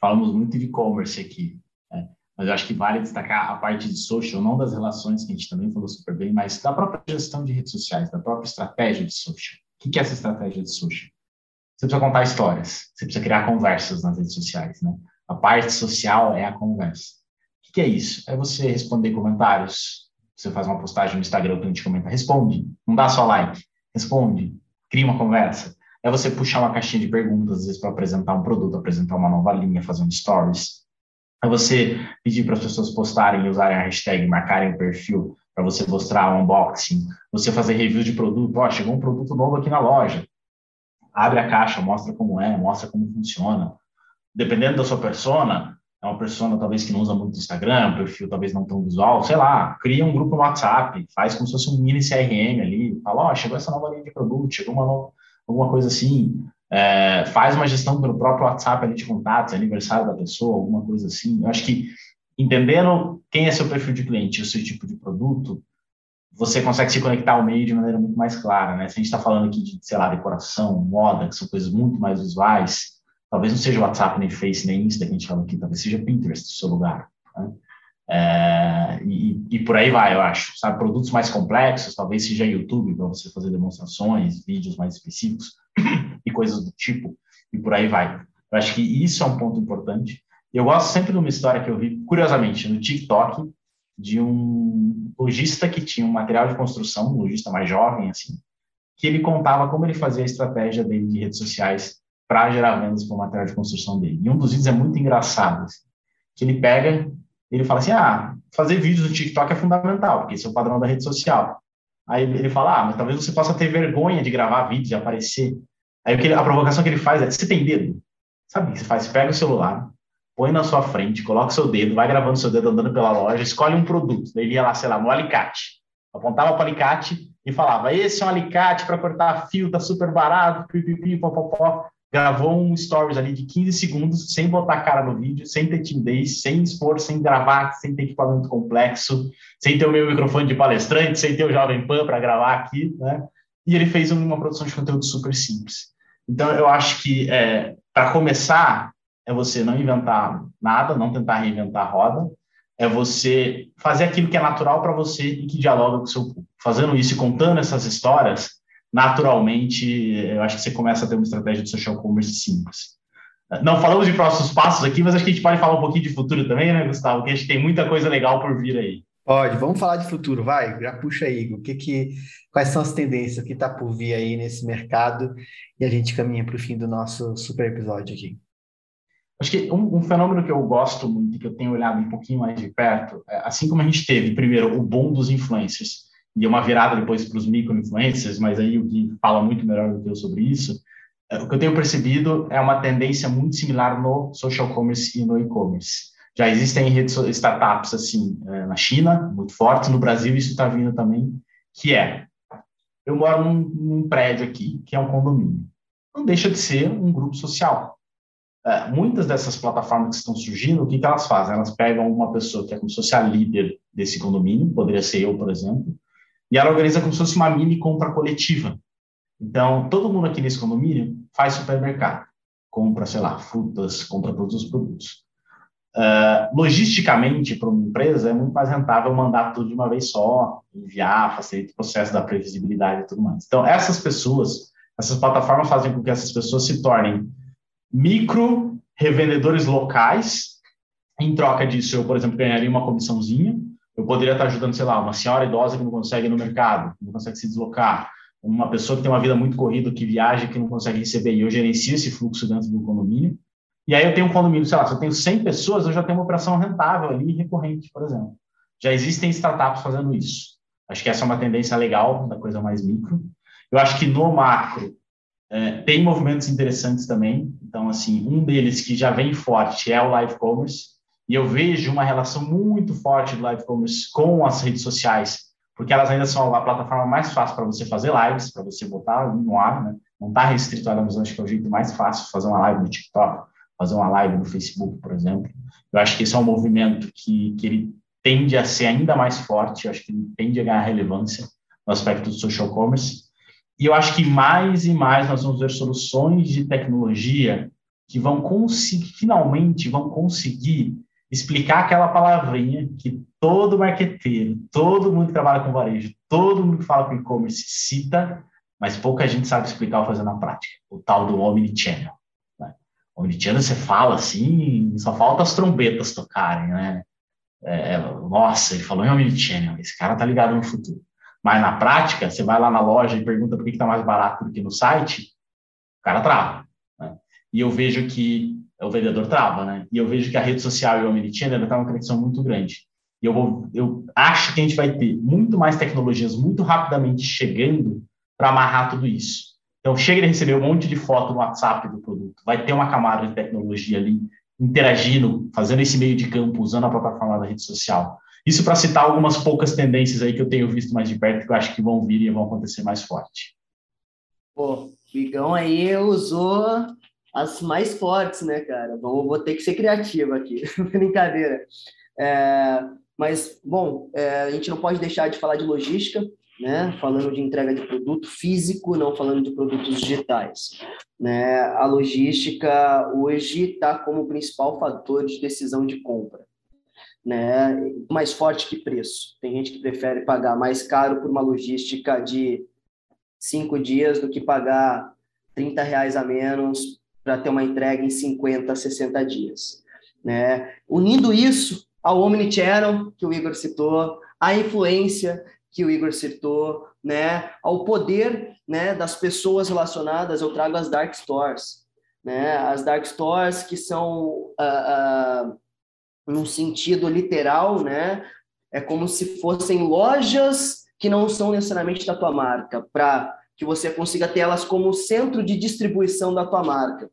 falamos muito de e-commerce aqui, né? mas eu acho que vale destacar a parte de social, não das relações, que a gente também falou super bem, mas da própria gestão de redes sociais, da própria estratégia de social. O que é essa estratégia de social? Você precisa contar histórias, você precisa criar conversas nas redes sociais, né? A parte social é a conversa. O que é isso? É você responder comentários. Você faz uma postagem no Instagram, o cliente comenta, responde. Não dá só like, responde cria uma conversa. É você puxar uma caixinha de perguntas, às vezes, para apresentar um produto, apresentar uma nova linha, fazer um stories. É você pedir para as pessoas postarem e usarem a hashtag, marcarem o perfil para você mostrar um unboxing, você fazer review de produto, ó, chegou um produto novo aqui na loja. Abre a caixa, mostra como é, mostra como funciona. Dependendo da sua persona, é uma persona talvez que não usa muito Instagram, perfil talvez não tão visual, sei lá, cria um grupo no WhatsApp, faz como se fosse um mini CRM ali, fala, ó, oh, chegou essa nova linha de produto, chegou uma nova, alguma coisa assim, é, faz uma gestão pelo próprio WhatsApp ali de contatos, aniversário da pessoa, alguma coisa assim. Eu acho que entendendo quem é seu perfil de cliente, o seu tipo de produto, você consegue se conectar ao meio de maneira muito mais clara, né? Se a gente está falando aqui de, sei lá, decoração, moda, que são coisas muito mais visuais, Talvez não seja WhatsApp, nem Face, nem Insta que a gente fala aqui, talvez seja Pinterest o seu lugar. Né? É, e, e, por aí vai, eu acho. Sabe, produtos mais complexos, talvez seja YouTube para você fazer demonstrações, vídeos mais específicos [clears throat] e coisas do tipo, e por aí vai. Eu acho que isso é um ponto importante. Eu gosto sempre de uma história que eu vi, curiosamente, no TikTok, de um lojista que tinha um material de construção, um lojista mais jovem, assim, que ele contava como ele fazia a estratégia dele de redes sociais para gerar vendas o material de construção dele. E um dos vídeos é muito engraçado, assim, que ele pega, ele fala assim, ah, fazer vídeos no TikTok é fundamental, porque esse é o padrão da rede social. Aí ele fala, ah, mas talvez você possa ter vergonha de gravar vídeos e aparecer. Aí a provocação que ele faz é, você tem dedo? Sabe o que você faz? Pega o celular, põe na sua frente, coloca o seu dedo, vai gravando seu dedo andando pela loja, escolhe um produto. Daí ele ia lá, sei lá, no alicate. Apontava para o alicate e falava, esse é um alicate para cortar fio, tá super barato, pipipi, popopó gravou um stories ali de 15 segundos, sem botar a cara no vídeo, sem ter timidez, sem expor, sem gravar, sem ter equipamento complexo, sem ter o meu microfone de palestrante, sem ter o Jovem Pan para gravar aqui, né? E ele fez uma produção de conteúdo super simples. Então, eu acho que, é, para começar, é você não inventar nada, não tentar reinventar a roda, é você fazer aquilo que é natural para você e que dialoga com o seu público. Fazendo isso e contando essas histórias, naturalmente, eu acho que você começa a ter uma estratégia de social commerce simples. Não falamos de próximos passos aqui, mas acho que a gente pode falar um pouquinho de futuro também, né, Gustavo? Que a gente tem muita coisa legal por vir aí. Pode, vamos falar de futuro, vai, já puxa aí, o que que, quais são as tendências que está por vir aí nesse mercado e a gente caminha para o fim do nosso super episódio aqui. Acho que um, um, fenômeno que eu gosto muito, que eu tenho olhado um pouquinho mais de perto, é, assim como a gente teve, primeiro, o boom dos influencers, e uma virada depois para os micro-influencers, mas aí o Gui fala muito melhor do que eu sobre isso. É, o que eu tenho percebido é uma tendência muito similar no social commerce e no e-commerce. Já existem redes, startups assim é, na China, muito fortes, no Brasil isso está vindo também, que é, eu moro num, num, prédio aqui, que é um condomínio. Não deixa de ser um grupo social. É, muitas dessas plataformas que estão surgindo, o que, que elas fazem? Elas pegam uma pessoa que é como a líder desse condomínio, poderia ser eu, por exemplo, e ela organiza como se fosse uma mini compra coletiva. Então, todo mundo aqui nesse condomínio faz supermercado. Compra, sei lá, frutas, compra todos os produtos. Uh, logisticamente, para uma empresa, é muito mais rentável mandar tudo de uma vez só, enviar, facilita o processo da previsibilidade e tudo mais. Então, essas pessoas, essas plataformas fazem com que essas pessoas se tornem micro revendedores locais Em troca disso, eu, por exemplo, ganharia uma comissãozinha. Eu poderia estar ajudando, sei lá, uma senhora idosa que não consegue ir no mercado, que não consegue se deslocar, uma pessoa que tem uma vida muito corrida, que viaja, que não consegue receber, e eu gerencio esse fluxo dentro do condomínio. E aí eu tenho um condomínio, sei lá, se eu tenho 100 pessoas, eu já tenho uma operação rentável ali, recorrente, por exemplo. Já existem startups fazendo isso. Acho que essa é uma tendência legal, da coisa mais micro. Eu acho que no macro, é, tem movimentos interessantes também. Então, assim, um deles que já vem forte é o live commerce. E eu vejo uma relação muito forte do live commerce com as redes sociais, porque elas ainda são a plataforma mais fácil para você fazer lives, para você botar no ar, né? Não está restrito a Amazon, acho que é o jeito mais fácil fazer uma live no TikTok, fazer uma live no Facebook, por exemplo. Eu acho que esse é um movimento que, que ele tende a ser ainda mais forte, eu acho que ele tende a ganhar relevância no aspecto do social commerce. E eu acho que mais e mais nós vamos ver soluções de tecnologia que vão conseguir, finalmente vão conseguir explicar aquela palavrinha que todo marqueteiro, todo mundo que trabalha com varejo, todo mundo que fala com e-commerce cita, mas pouca gente sabe explicar ou fazer na prática. O tal do omnichannel. Né? Omnichannel você fala assim, só falta as trombetas tocarem, né? É, nossa, ele falou em omnichannel, esse cara tá ligado no futuro. Mas na prática, você vai lá na loja e pergunta por que está mais barato do que no site, o cara trava. Né? E eu vejo que o vendedor trava, né? E eu vejo que a rede social e o Omnichannel ainda tá uma conexão muito grande. E eu, vou, eu acho que a gente vai ter muito mais tecnologias muito rapidamente chegando para amarrar tudo isso. Então, chega de receber um monte de foto no WhatsApp do produto, vai ter uma camada de tecnologia ali interagindo, fazendo esse meio de campo, usando a plataforma da rede social. Isso para citar algumas poucas tendências aí que eu tenho visto mais de perto, que eu acho que vão vir e vão acontecer mais forte. Pô, o Bigão aí usou as mais fortes, né, cara? Vou, vou ter que ser criativo aqui, [laughs] brincadeira. É, mas, bom, é, a gente não pode deixar de falar de logística, né? Falando de entrega de produto físico, não falando de produtos digitais. Né? A logística hoje está como principal fator de decisão de compra. Né? Mais forte que preço. Tem gente que prefere pagar mais caro por uma logística de cinco dias do que pagar 30 reais a menos para ter uma entrega em 50, 60 dias. Né? Unindo isso ao Omnichannel, que o Igor citou, a influência que o Igor citou, né, ao poder né, das pessoas relacionadas, eu trago as dark stores. Né? As dark stores que são, uh, uh, num sentido literal, né, é como se fossem lojas que não são necessariamente da tua marca, para que você consiga ter elas como centro de distribuição da tua marca.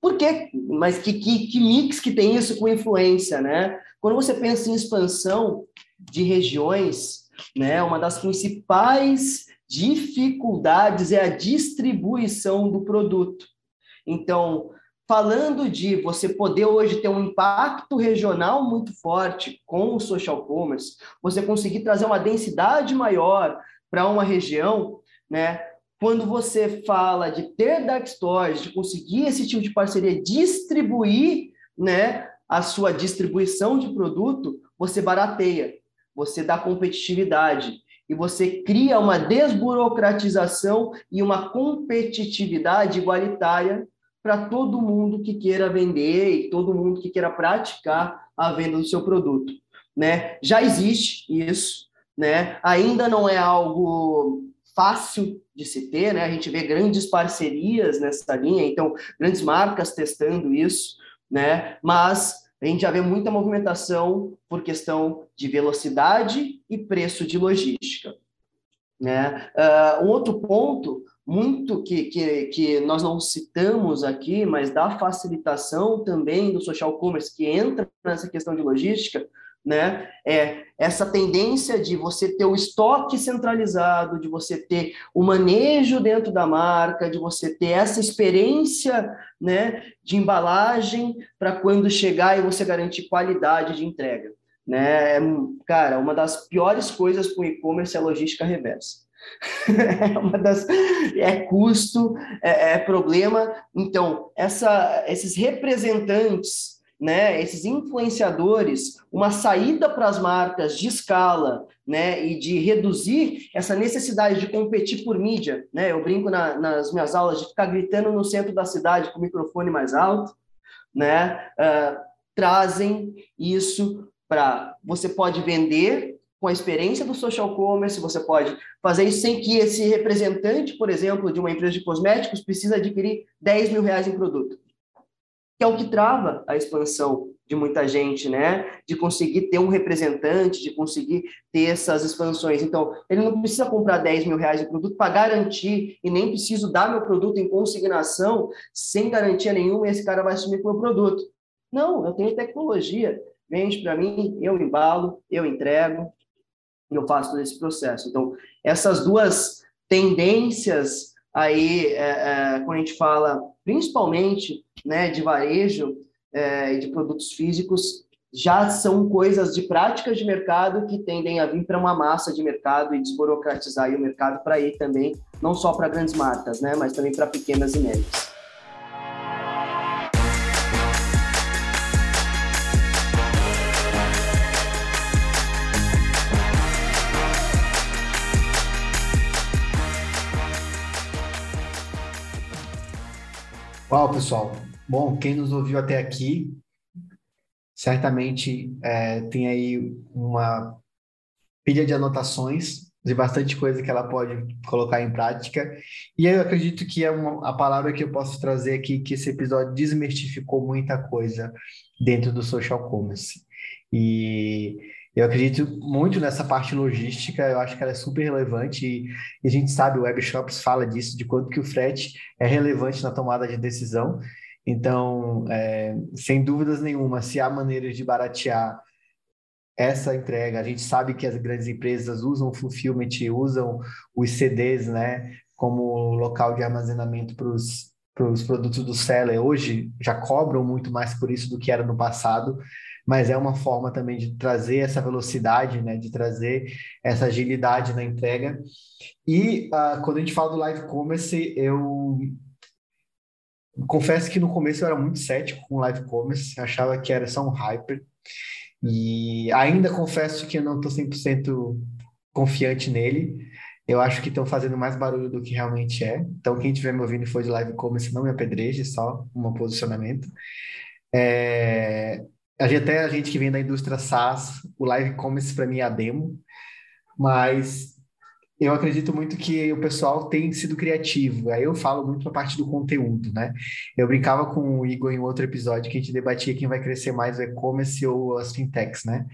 Por quê? Mas que, que, que mix que tem isso com influência, né? Quando você pensa em expansão de regiões, né, uma das principais dificuldades é a distribuição do produto. Então, falando de você poder hoje ter um impacto regional muito forte com o social commerce, você conseguir trazer uma densidade maior para uma região, né? Quando você fala de ter dark stores, de conseguir esse tipo de parceria, distribuir, né, a sua distribuição de produto, você barateia, você dá competitividade e você cria uma desburocratização e uma competitividade igualitária para todo mundo que queira vender e todo mundo que queira praticar a venda do seu produto, né? Já existe isso, né? Ainda não é algo fácil de se ter, né? A gente vê grandes parcerias nessa linha, então grandes marcas testando isso, né? Mas a gente já vê muita movimentação por questão de velocidade e preço de logística, né? Uh, um outro ponto muito que, que, que nós não citamos aqui, mas da facilitação também do social commerce que entra nessa questão de logística, né? É essa tendência de você ter o estoque centralizado, de você ter o manejo dentro da marca, de você ter essa experiência, né, de embalagem para quando chegar e você garantir qualidade de entrega, né? Cara, uma das piores coisas com e-commerce é a logística reversa. [laughs] é uma das é custo, é, é problema. Então, essa, esses representantes né, esses influenciadores, uma saída para as marcas de escala, né, e de reduzir essa necessidade de competir por mídia, né? Eu brinco na, nas minhas aulas de ficar gritando no centro da cidade com o microfone mais alto, né? Uh, trazem isso para você pode vender com a experiência do social commerce, você pode fazer isso sem que esse representante, por exemplo, de uma empresa de cosméticos precise adquirir 10 mil reais em produto. Que é o que trava a expansão de muita gente, né? De conseguir ter um representante, de conseguir ter essas expansões. Então, ele não precisa comprar 10 mil reais de produto para garantir, e nem preciso dar meu produto em consignação sem garantia nenhuma, e esse cara vai sumir com o meu produto. Não, eu tenho tecnologia, vende para mim, eu embalo, eu entrego, eu faço todo esse processo. Então, essas duas tendências aí, é, é, quando a gente fala principalmente né, de varejo é, e de produtos físicos, já são coisas de práticas de mercado que tendem a vir para uma massa de mercado e desburocratizar o mercado para ir também, não só para grandes marcas, né, mas também para pequenas e médias. Uau, pessoal. Bom, quem nos ouviu até aqui, certamente é, tem aí uma pilha de anotações de bastante coisa que ela pode colocar em prática. E eu acredito que é uma, a palavra que eu posso trazer aqui, que esse episódio desmistificou muita coisa dentro do social commerce. E eu acredito muito nessa parte logística, eu acho que ela é super relevante e, e a gente sabe, o Webshops fala disso, de quanto que o frete é relevante na tomada de decisão. Então, é, sem dúvidas nenhuma, se há maneiras de baratear essa entrega, a gente sabe que as grandes empresas usam o fulfillment, usam os CDs, né, como local de armazenamento para os para os produtos do seller hoje já cobram muito mais por isso do que era no passado, mas é uma forma também de trazer essa velocidade, né, de trazer essa agilidade na entrega. E uh, quando a gente fala do live commerce, eu confesso que no começo eu era muito cético com live commerce, achava que era só um hyper. E ainda confesso que eu não estou 100% confiante nele. Eu acho que estão fazendo mais barulho do que realmente é. Então, quem estiver me ouvindo e for de live commerce, não me apedreje, só um posicionamento. É, a gente, até a gente que vem da indústria SaaS, o live commerce para mim é a demo, mas eu acredito muito que o pessoal tem sido criativo. Aí eu falo muito a parte do conteúdo, né? Eu brincava com o Igor em outro episódio que a gente debatia quem vai crescer mais o e-commerce ou as fintechs, né?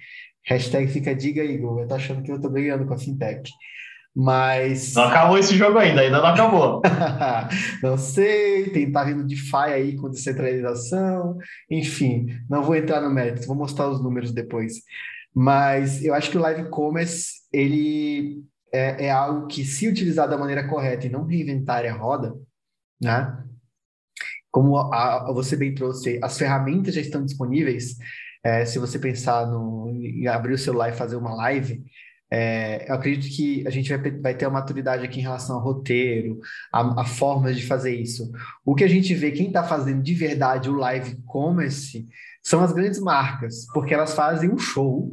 Hashtag fica diga, Igor. Eu tô achando que eu tô ganhando com a fintech. Mas. Não acabou esse jogo ainda, ainda não acabou. [laughs] não sei, tem tá vindo DeFi aí com descentralização, enfim, não vou entrar no mérito, vou mostrar os números depois. Mas eu acho que o live commerce ele é, é algo que, se utilizado da maneira correta e não reinventar a roda, né? Como a, a, você bem trouxe, as ferramentas já estão disponíveis. É, se você pensar no, em abrir o celular e fazer uma live, é, eu acredito que a gente vai, vai ter uma maturidade aqui em relação ao roteiro, a, a formas de fazer isso. O que a gente vê, quem está fazendo de verdade o live commerce são as grandes marcas, porque elas fazem um show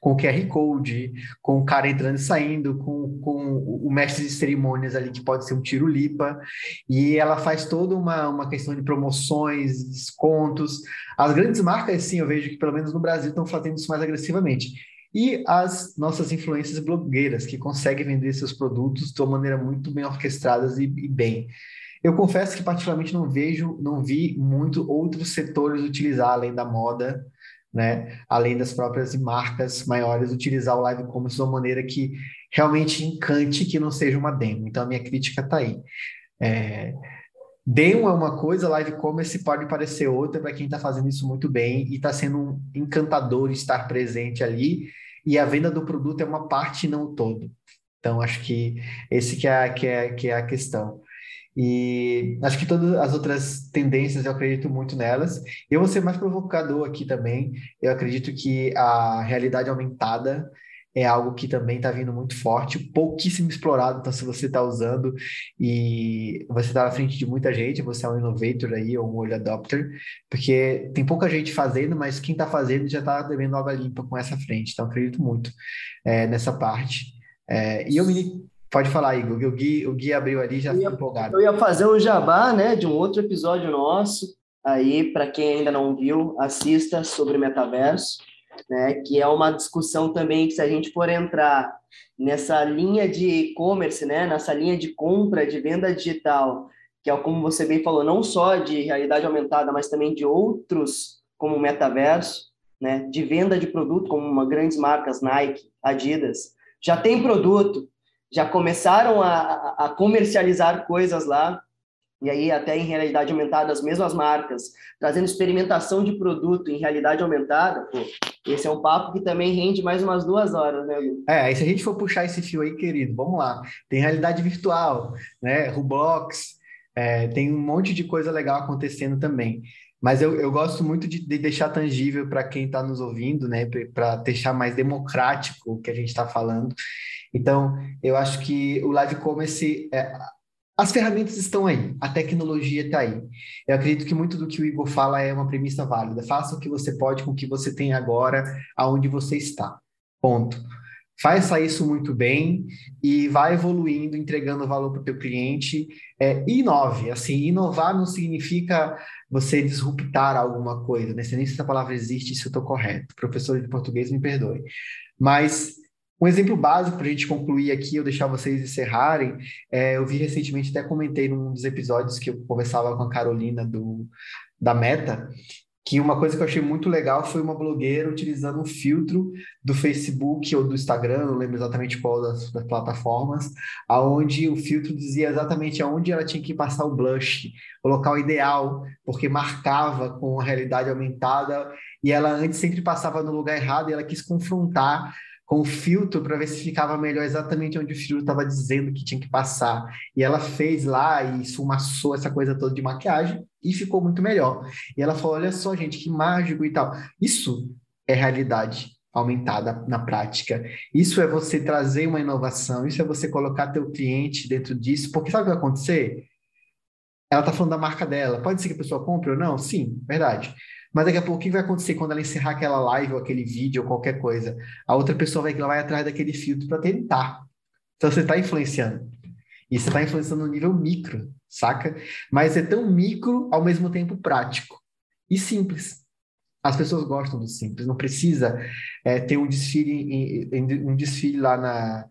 com o QR Code, com o cara entrando e saindo, com, com o mestre de cerimônias ali, que pode ser um tiro lipa, e ela faz toda uma, uma questão de promoções, descontos. As grandes marcas, sim, eu vejo que pelo menos no Brasil estão fazendo isso mais agressivamente e as nossas influências blogueiras, que conseguem vender seus produtos de uma maneira muito bem orquestradas e, e, bem. Eu confesso que particularmente não vejo, não vi muito outros setores utilizar além da moda, né, além das próprias marcas maiores utilizar o live commerce de uma maneira que realmente encante, que não seja uma demo. Então a minha crítica está aí. É, Demo é uma coisa, live commerce pode parecer outra para quem está fazendo isso muito bem e está sendo um encantador estar presente ali. E a venda do produto é uma parte, não o todo. Então, acho que esse que é, que é, que é a questão. E acho que todas as outras tendências eu acredito muito nelas. Eu vou ser mais provocador aqui também. Eu acredito que a realidade aumentada é algo que também está vindo muito forte, pouquíssimo explorado. Então, se você está usando e você está na frente de muita gente, você é um innovator aí ou um early adopter, porque tem pouca gente fazendo, mas quem está fazendo já está devendo água limpa com essa frente. Então, acredito muito é, nessa parte. É, e eu me Pode falar, Igor. O Gui, o Gui abriu ali já ficou empolgado. Eu ia fazer um jabá, né, de um outro episódio nosso, aí para quem ainda não viu, assista sobre metaverso, né? Que é uma discussão também que se a gente for entrar nessa linha de e-commerce, né? Nessa linha de compra, de venda digital, que é como você bem falou, não só de realidade aumentada, mas também de outros como metaverso, né? De venda de produto, como uma grandes marcas Nike, Adidas, já tem produto, já começaram a, a comercializar coisas lá, e aí até em realidade aumentada as mesmas marcas, trazendo experimentação de produto em realidade aumentada, pô, esse é um papo que também rende mais umas duas horas, né, Lu? É, aí se a gente for puxar esse fio aí, querido, vamos lá. Tem realidade virtual, né, Roblox, é, tem um monte de coisa legal acontecendo também. Mas eu, eu gosto muito de, de deixar tangível para quem está nos ouvindo, né? Para deixar mais democrático o que a gente está falando. Então, eu acho que o live commerce, é, as ferramentas estão aí, a tecnologia está aí. Eu acredito que muito do que o Igor fala é uma premissa válida. Faça o que você pode com o que você tem agora, aonde você está. Ponto. Faça isso muito bem e vai evoluindo, entregando valor para o teu cliente. É, inove. Assim, inovar não significa você disruptar alguma coisa. Né? Nem se essa palavra existe, se eu estou correto. Professor de português, me perdoe. Mas um exemplo básico para a gente concluir aqui, eu deixar vocês encerrarem, é, eu vi recentemente, até comentei num dos episódios que eu conversava com a Carolina do, da Meta, que uma coisa que eu achei muito legal foi uma blogueira utilizando um filtro do Facebook ou do Instagram, não lembro exatamente qual das, das, plataformas, aonde o filtro dizia exatamente aonde ela tinha que passar o blush, o local ideal, porque marcava com a realidade aumentada, e ela antes sempre passava no lugar errado e ela quis confrontar com filtro para ver se ficava melhor exatamente onde o filtro estava dizendo que tinha que passar. E ela fez lá e esfumaçou essa coisa toda de maquiagem e ficou muito melhor. E ela falou: olha só, gente, que mágico e tal. Isso é realidade aumentada na prática. Isso é você trazer uma inovação, isso é você colocar teu cliente dentro disso, porque sabe o que vai acontecer? Ela está falando da marca dela. Pode ser que a pessoa compre ou não? Sim, verdade. Mas daqui a pouco, o que vai acontecer quando ela encerrar aquela live ou aquele vídeo ou qualquer coisa? A outra pessoa vai, ela vai atrás daquele filtro para tentar. Então você está influenciando. E você está influenciando no nível micro, saca? Mas é tão micro, ao mesmo tempo prático. E simples. As pessoas gostam do simples. Não precisa é, ter um desfile, um desfile lá na,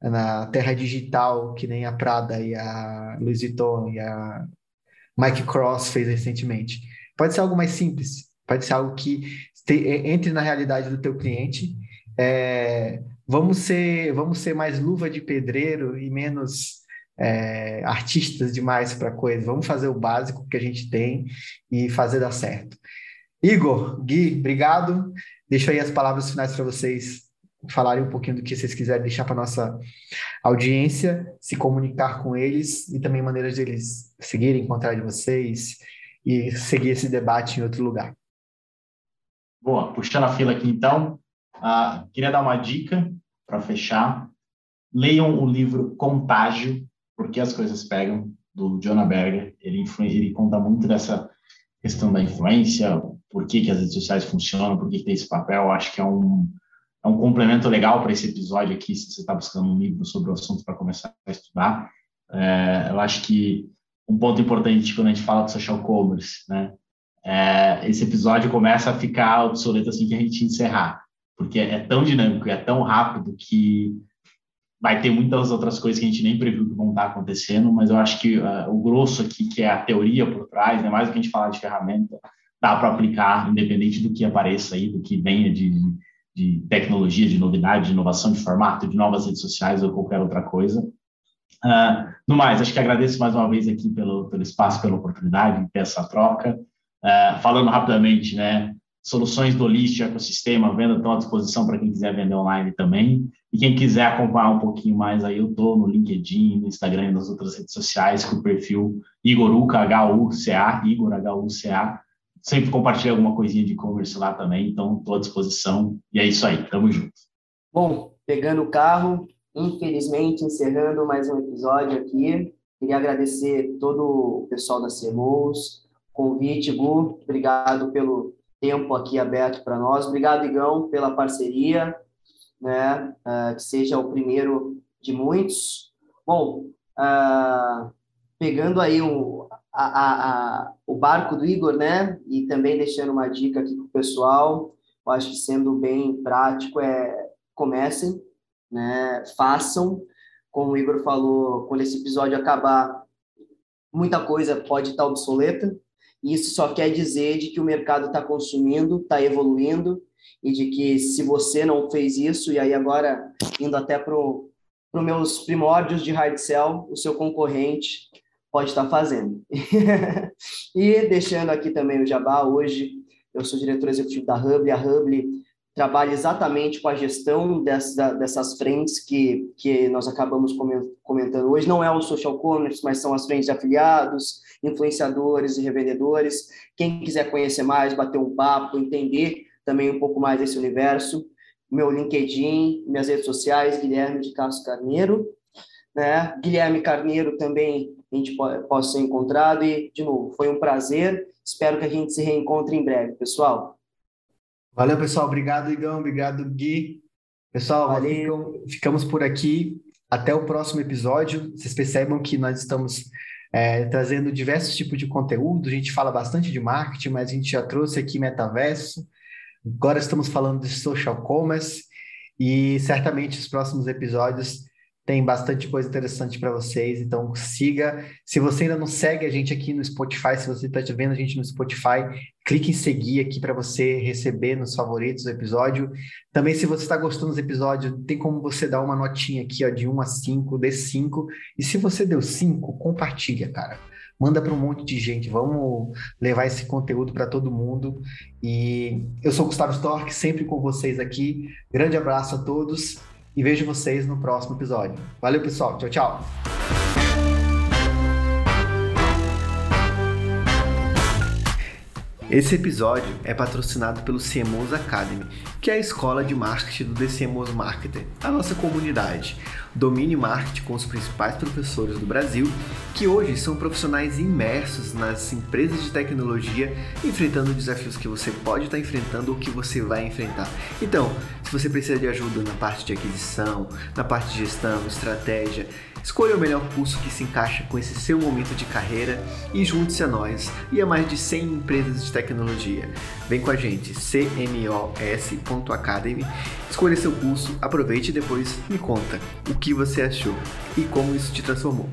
na terra digital, que nem a Prada e a Louis Vuitton e a Mike Cross fez recentemente. Pode ser algo mais simples, pode ser algo que te, entre na realidade do teu cliente. É, vamos ser vamos ser mais luva de pedreiro e menos é, artistas demais para coisa. Vamos fazer o básico que a gente tem e fazer dar certo. Igor, Gui, obrigado. Deixo aí as palavras finais para vocês falarem um pouquinho do que vocês quiserem deixar para nossa audiência, se comunicar com eles e também maneiras de eles seguirem, encontrar de vocês e seguir esse debate em outro lugar. Boa, puxando a fila aqui então, uh, queria dar uma dica para fechar. Leiam o livro Contágio, Porque as Coisas Pegam, do Jonah Berger. Ele, ele conta muito dessa questão da influência, por que, que as redes sociais funcionam, por que, que tem esse papel. Acho que é um, é um complemento legal para esse episódio aqui, se você está buscando um livro sobre o assunto para começar a estudar. É, eu acho que um ponto importante quando a gente fala de social commerce, né? É, esse episódio começa a ficar obsoleto assim que a gente encerrar, porque é tão dinâmico e é tão rápido que vai ter muitas outras coisas que a gente nem previu que vão estar acontecendo, mas eu acho que uh, o grosso aqui, que é a teoria por trás, né, mais do que a gente falar de ferramenta, dá para aplicar, independente do que apareça aí, do que venha de, de tecnologia, de novidade, de inovação de formato, de novas redes sociais ou qualquer outra coisa. Uh, no mais, acho que agradeço mais uma vez aqui pelo, pelo espaço, pela oportunidade essa troca. Uh, falando rapidamente, né, soluções do List, ecossistema, venda estão à disposição para quem quiser vender online também. E quem quiser acompanhar um pouquinho mais aí, eu estou no LinkedIn, no Instagram e nas outras redes sociais com o perfil Igoruca, H-U-C-A, Igor, H-U-C-A. Sempre compartilho alguma coisinha de e-commerce lá também, então estou à disposição. E é isso aí, tamo junto. Bom, pegando o carro, Infelizmente, encerrando mais um episódio aqui, queria agradecer todo o pessoal da CEMOS, convite, Gu, obrigado pelo tempo aqui aberto para nós, obrigado, Igão, pela parceria, né, uh, que seja o primeiro de muitos. Bom, uh, pegando aí o, a, a, a, o barco do Igor, né? E também deixando uma dica aqui para o pessoal, eu acho que sendo bem prático, é comecem, né? Façam, como o Igor falou, quando esse episódio acabar, muita coisa pode estar obsoleta. E isso só quer dizer de que o mercado está consumindo, está evoluindo, e de que se você não fez isso, e aí agora indo até para os meus primórdios de hard sell, o seu concorrente pode estar fazendo. [laughs] e deixando aqui também o jabá, hoje eu sou diretor executivo da Hubble, a Hubble trabalha exatamente com a gestão dessa, dessas frentes que, que nós acabamos comentando hoje. Não é o social commerce, mas são as frentes de afiliados, influenciadores e revendedores. Quem quiser conhecer mais, bater um papo, entender também um pouco mais desse universo, meu LinkedIn, minhas redes sociais, Guilherme de Castro Carneiro. Né? Guilherme Carneiro também a gente possa ser encontrado. E, de novo, foi um prazer. Espero que a gente se reencontre em breve, pessoal. Valeu, pessoal. Obrigado, Igão. Obrigado, Gui. Pessoal, ficam, ficamos por aqui. Até o próximo episódio. Vocês percebam que nós estamos é, trazendo diversos tipos de conteúdo. A gente fala bastante de marketing, mas a gente já trouxe aqui metaverso. Agora estamos falando de social commerce e certamente os próximos episódios tem bastante coisa interessante para vocês, então siga. Se você ainda não segue a gente aqui no Spotify, se você está vendo a gente no Spotify, clique em seguir aqui para você receber nos favoritos o episódio. Também, se você está gostando dos episódios, tem como você dar uma notinha aqui ó, de 1 a 5, dê 5. E se você deu 5, compartilha, cara. Manda para um monte de gente. Vamos levar esse conteúdo para todo mundo. E eu sou Gustavo Stork, sempre com vocês aqui. Grande abraço a todos e vejo vocês no próximo episódio. Valeu, pessoal. Tchau, tchau. Esse episódio é patrocinado pelo CMOs Academy, que é a escola de marketing do The CMOs Marketer, a nossa comunidade. Domine marketing com os principais professores do Brasil, que hoje são profissionais imersos nas empresas de tecnologia, enfrentando desafios que você pode estar enfrentando ou que você vai enfrentar. Então, se você precisa de ajuda na parte de aquisição, na parte de gestão, estratégia, Escolha o melhor curso que se encaixa com esse seu momento de carreira e junte-se a nós e a mais de 100 empresas de tecnologia. Vem com a gente, cmos.academy, escolha seu curso, aproveite e depois me conta o que você achou e como isso te transformou.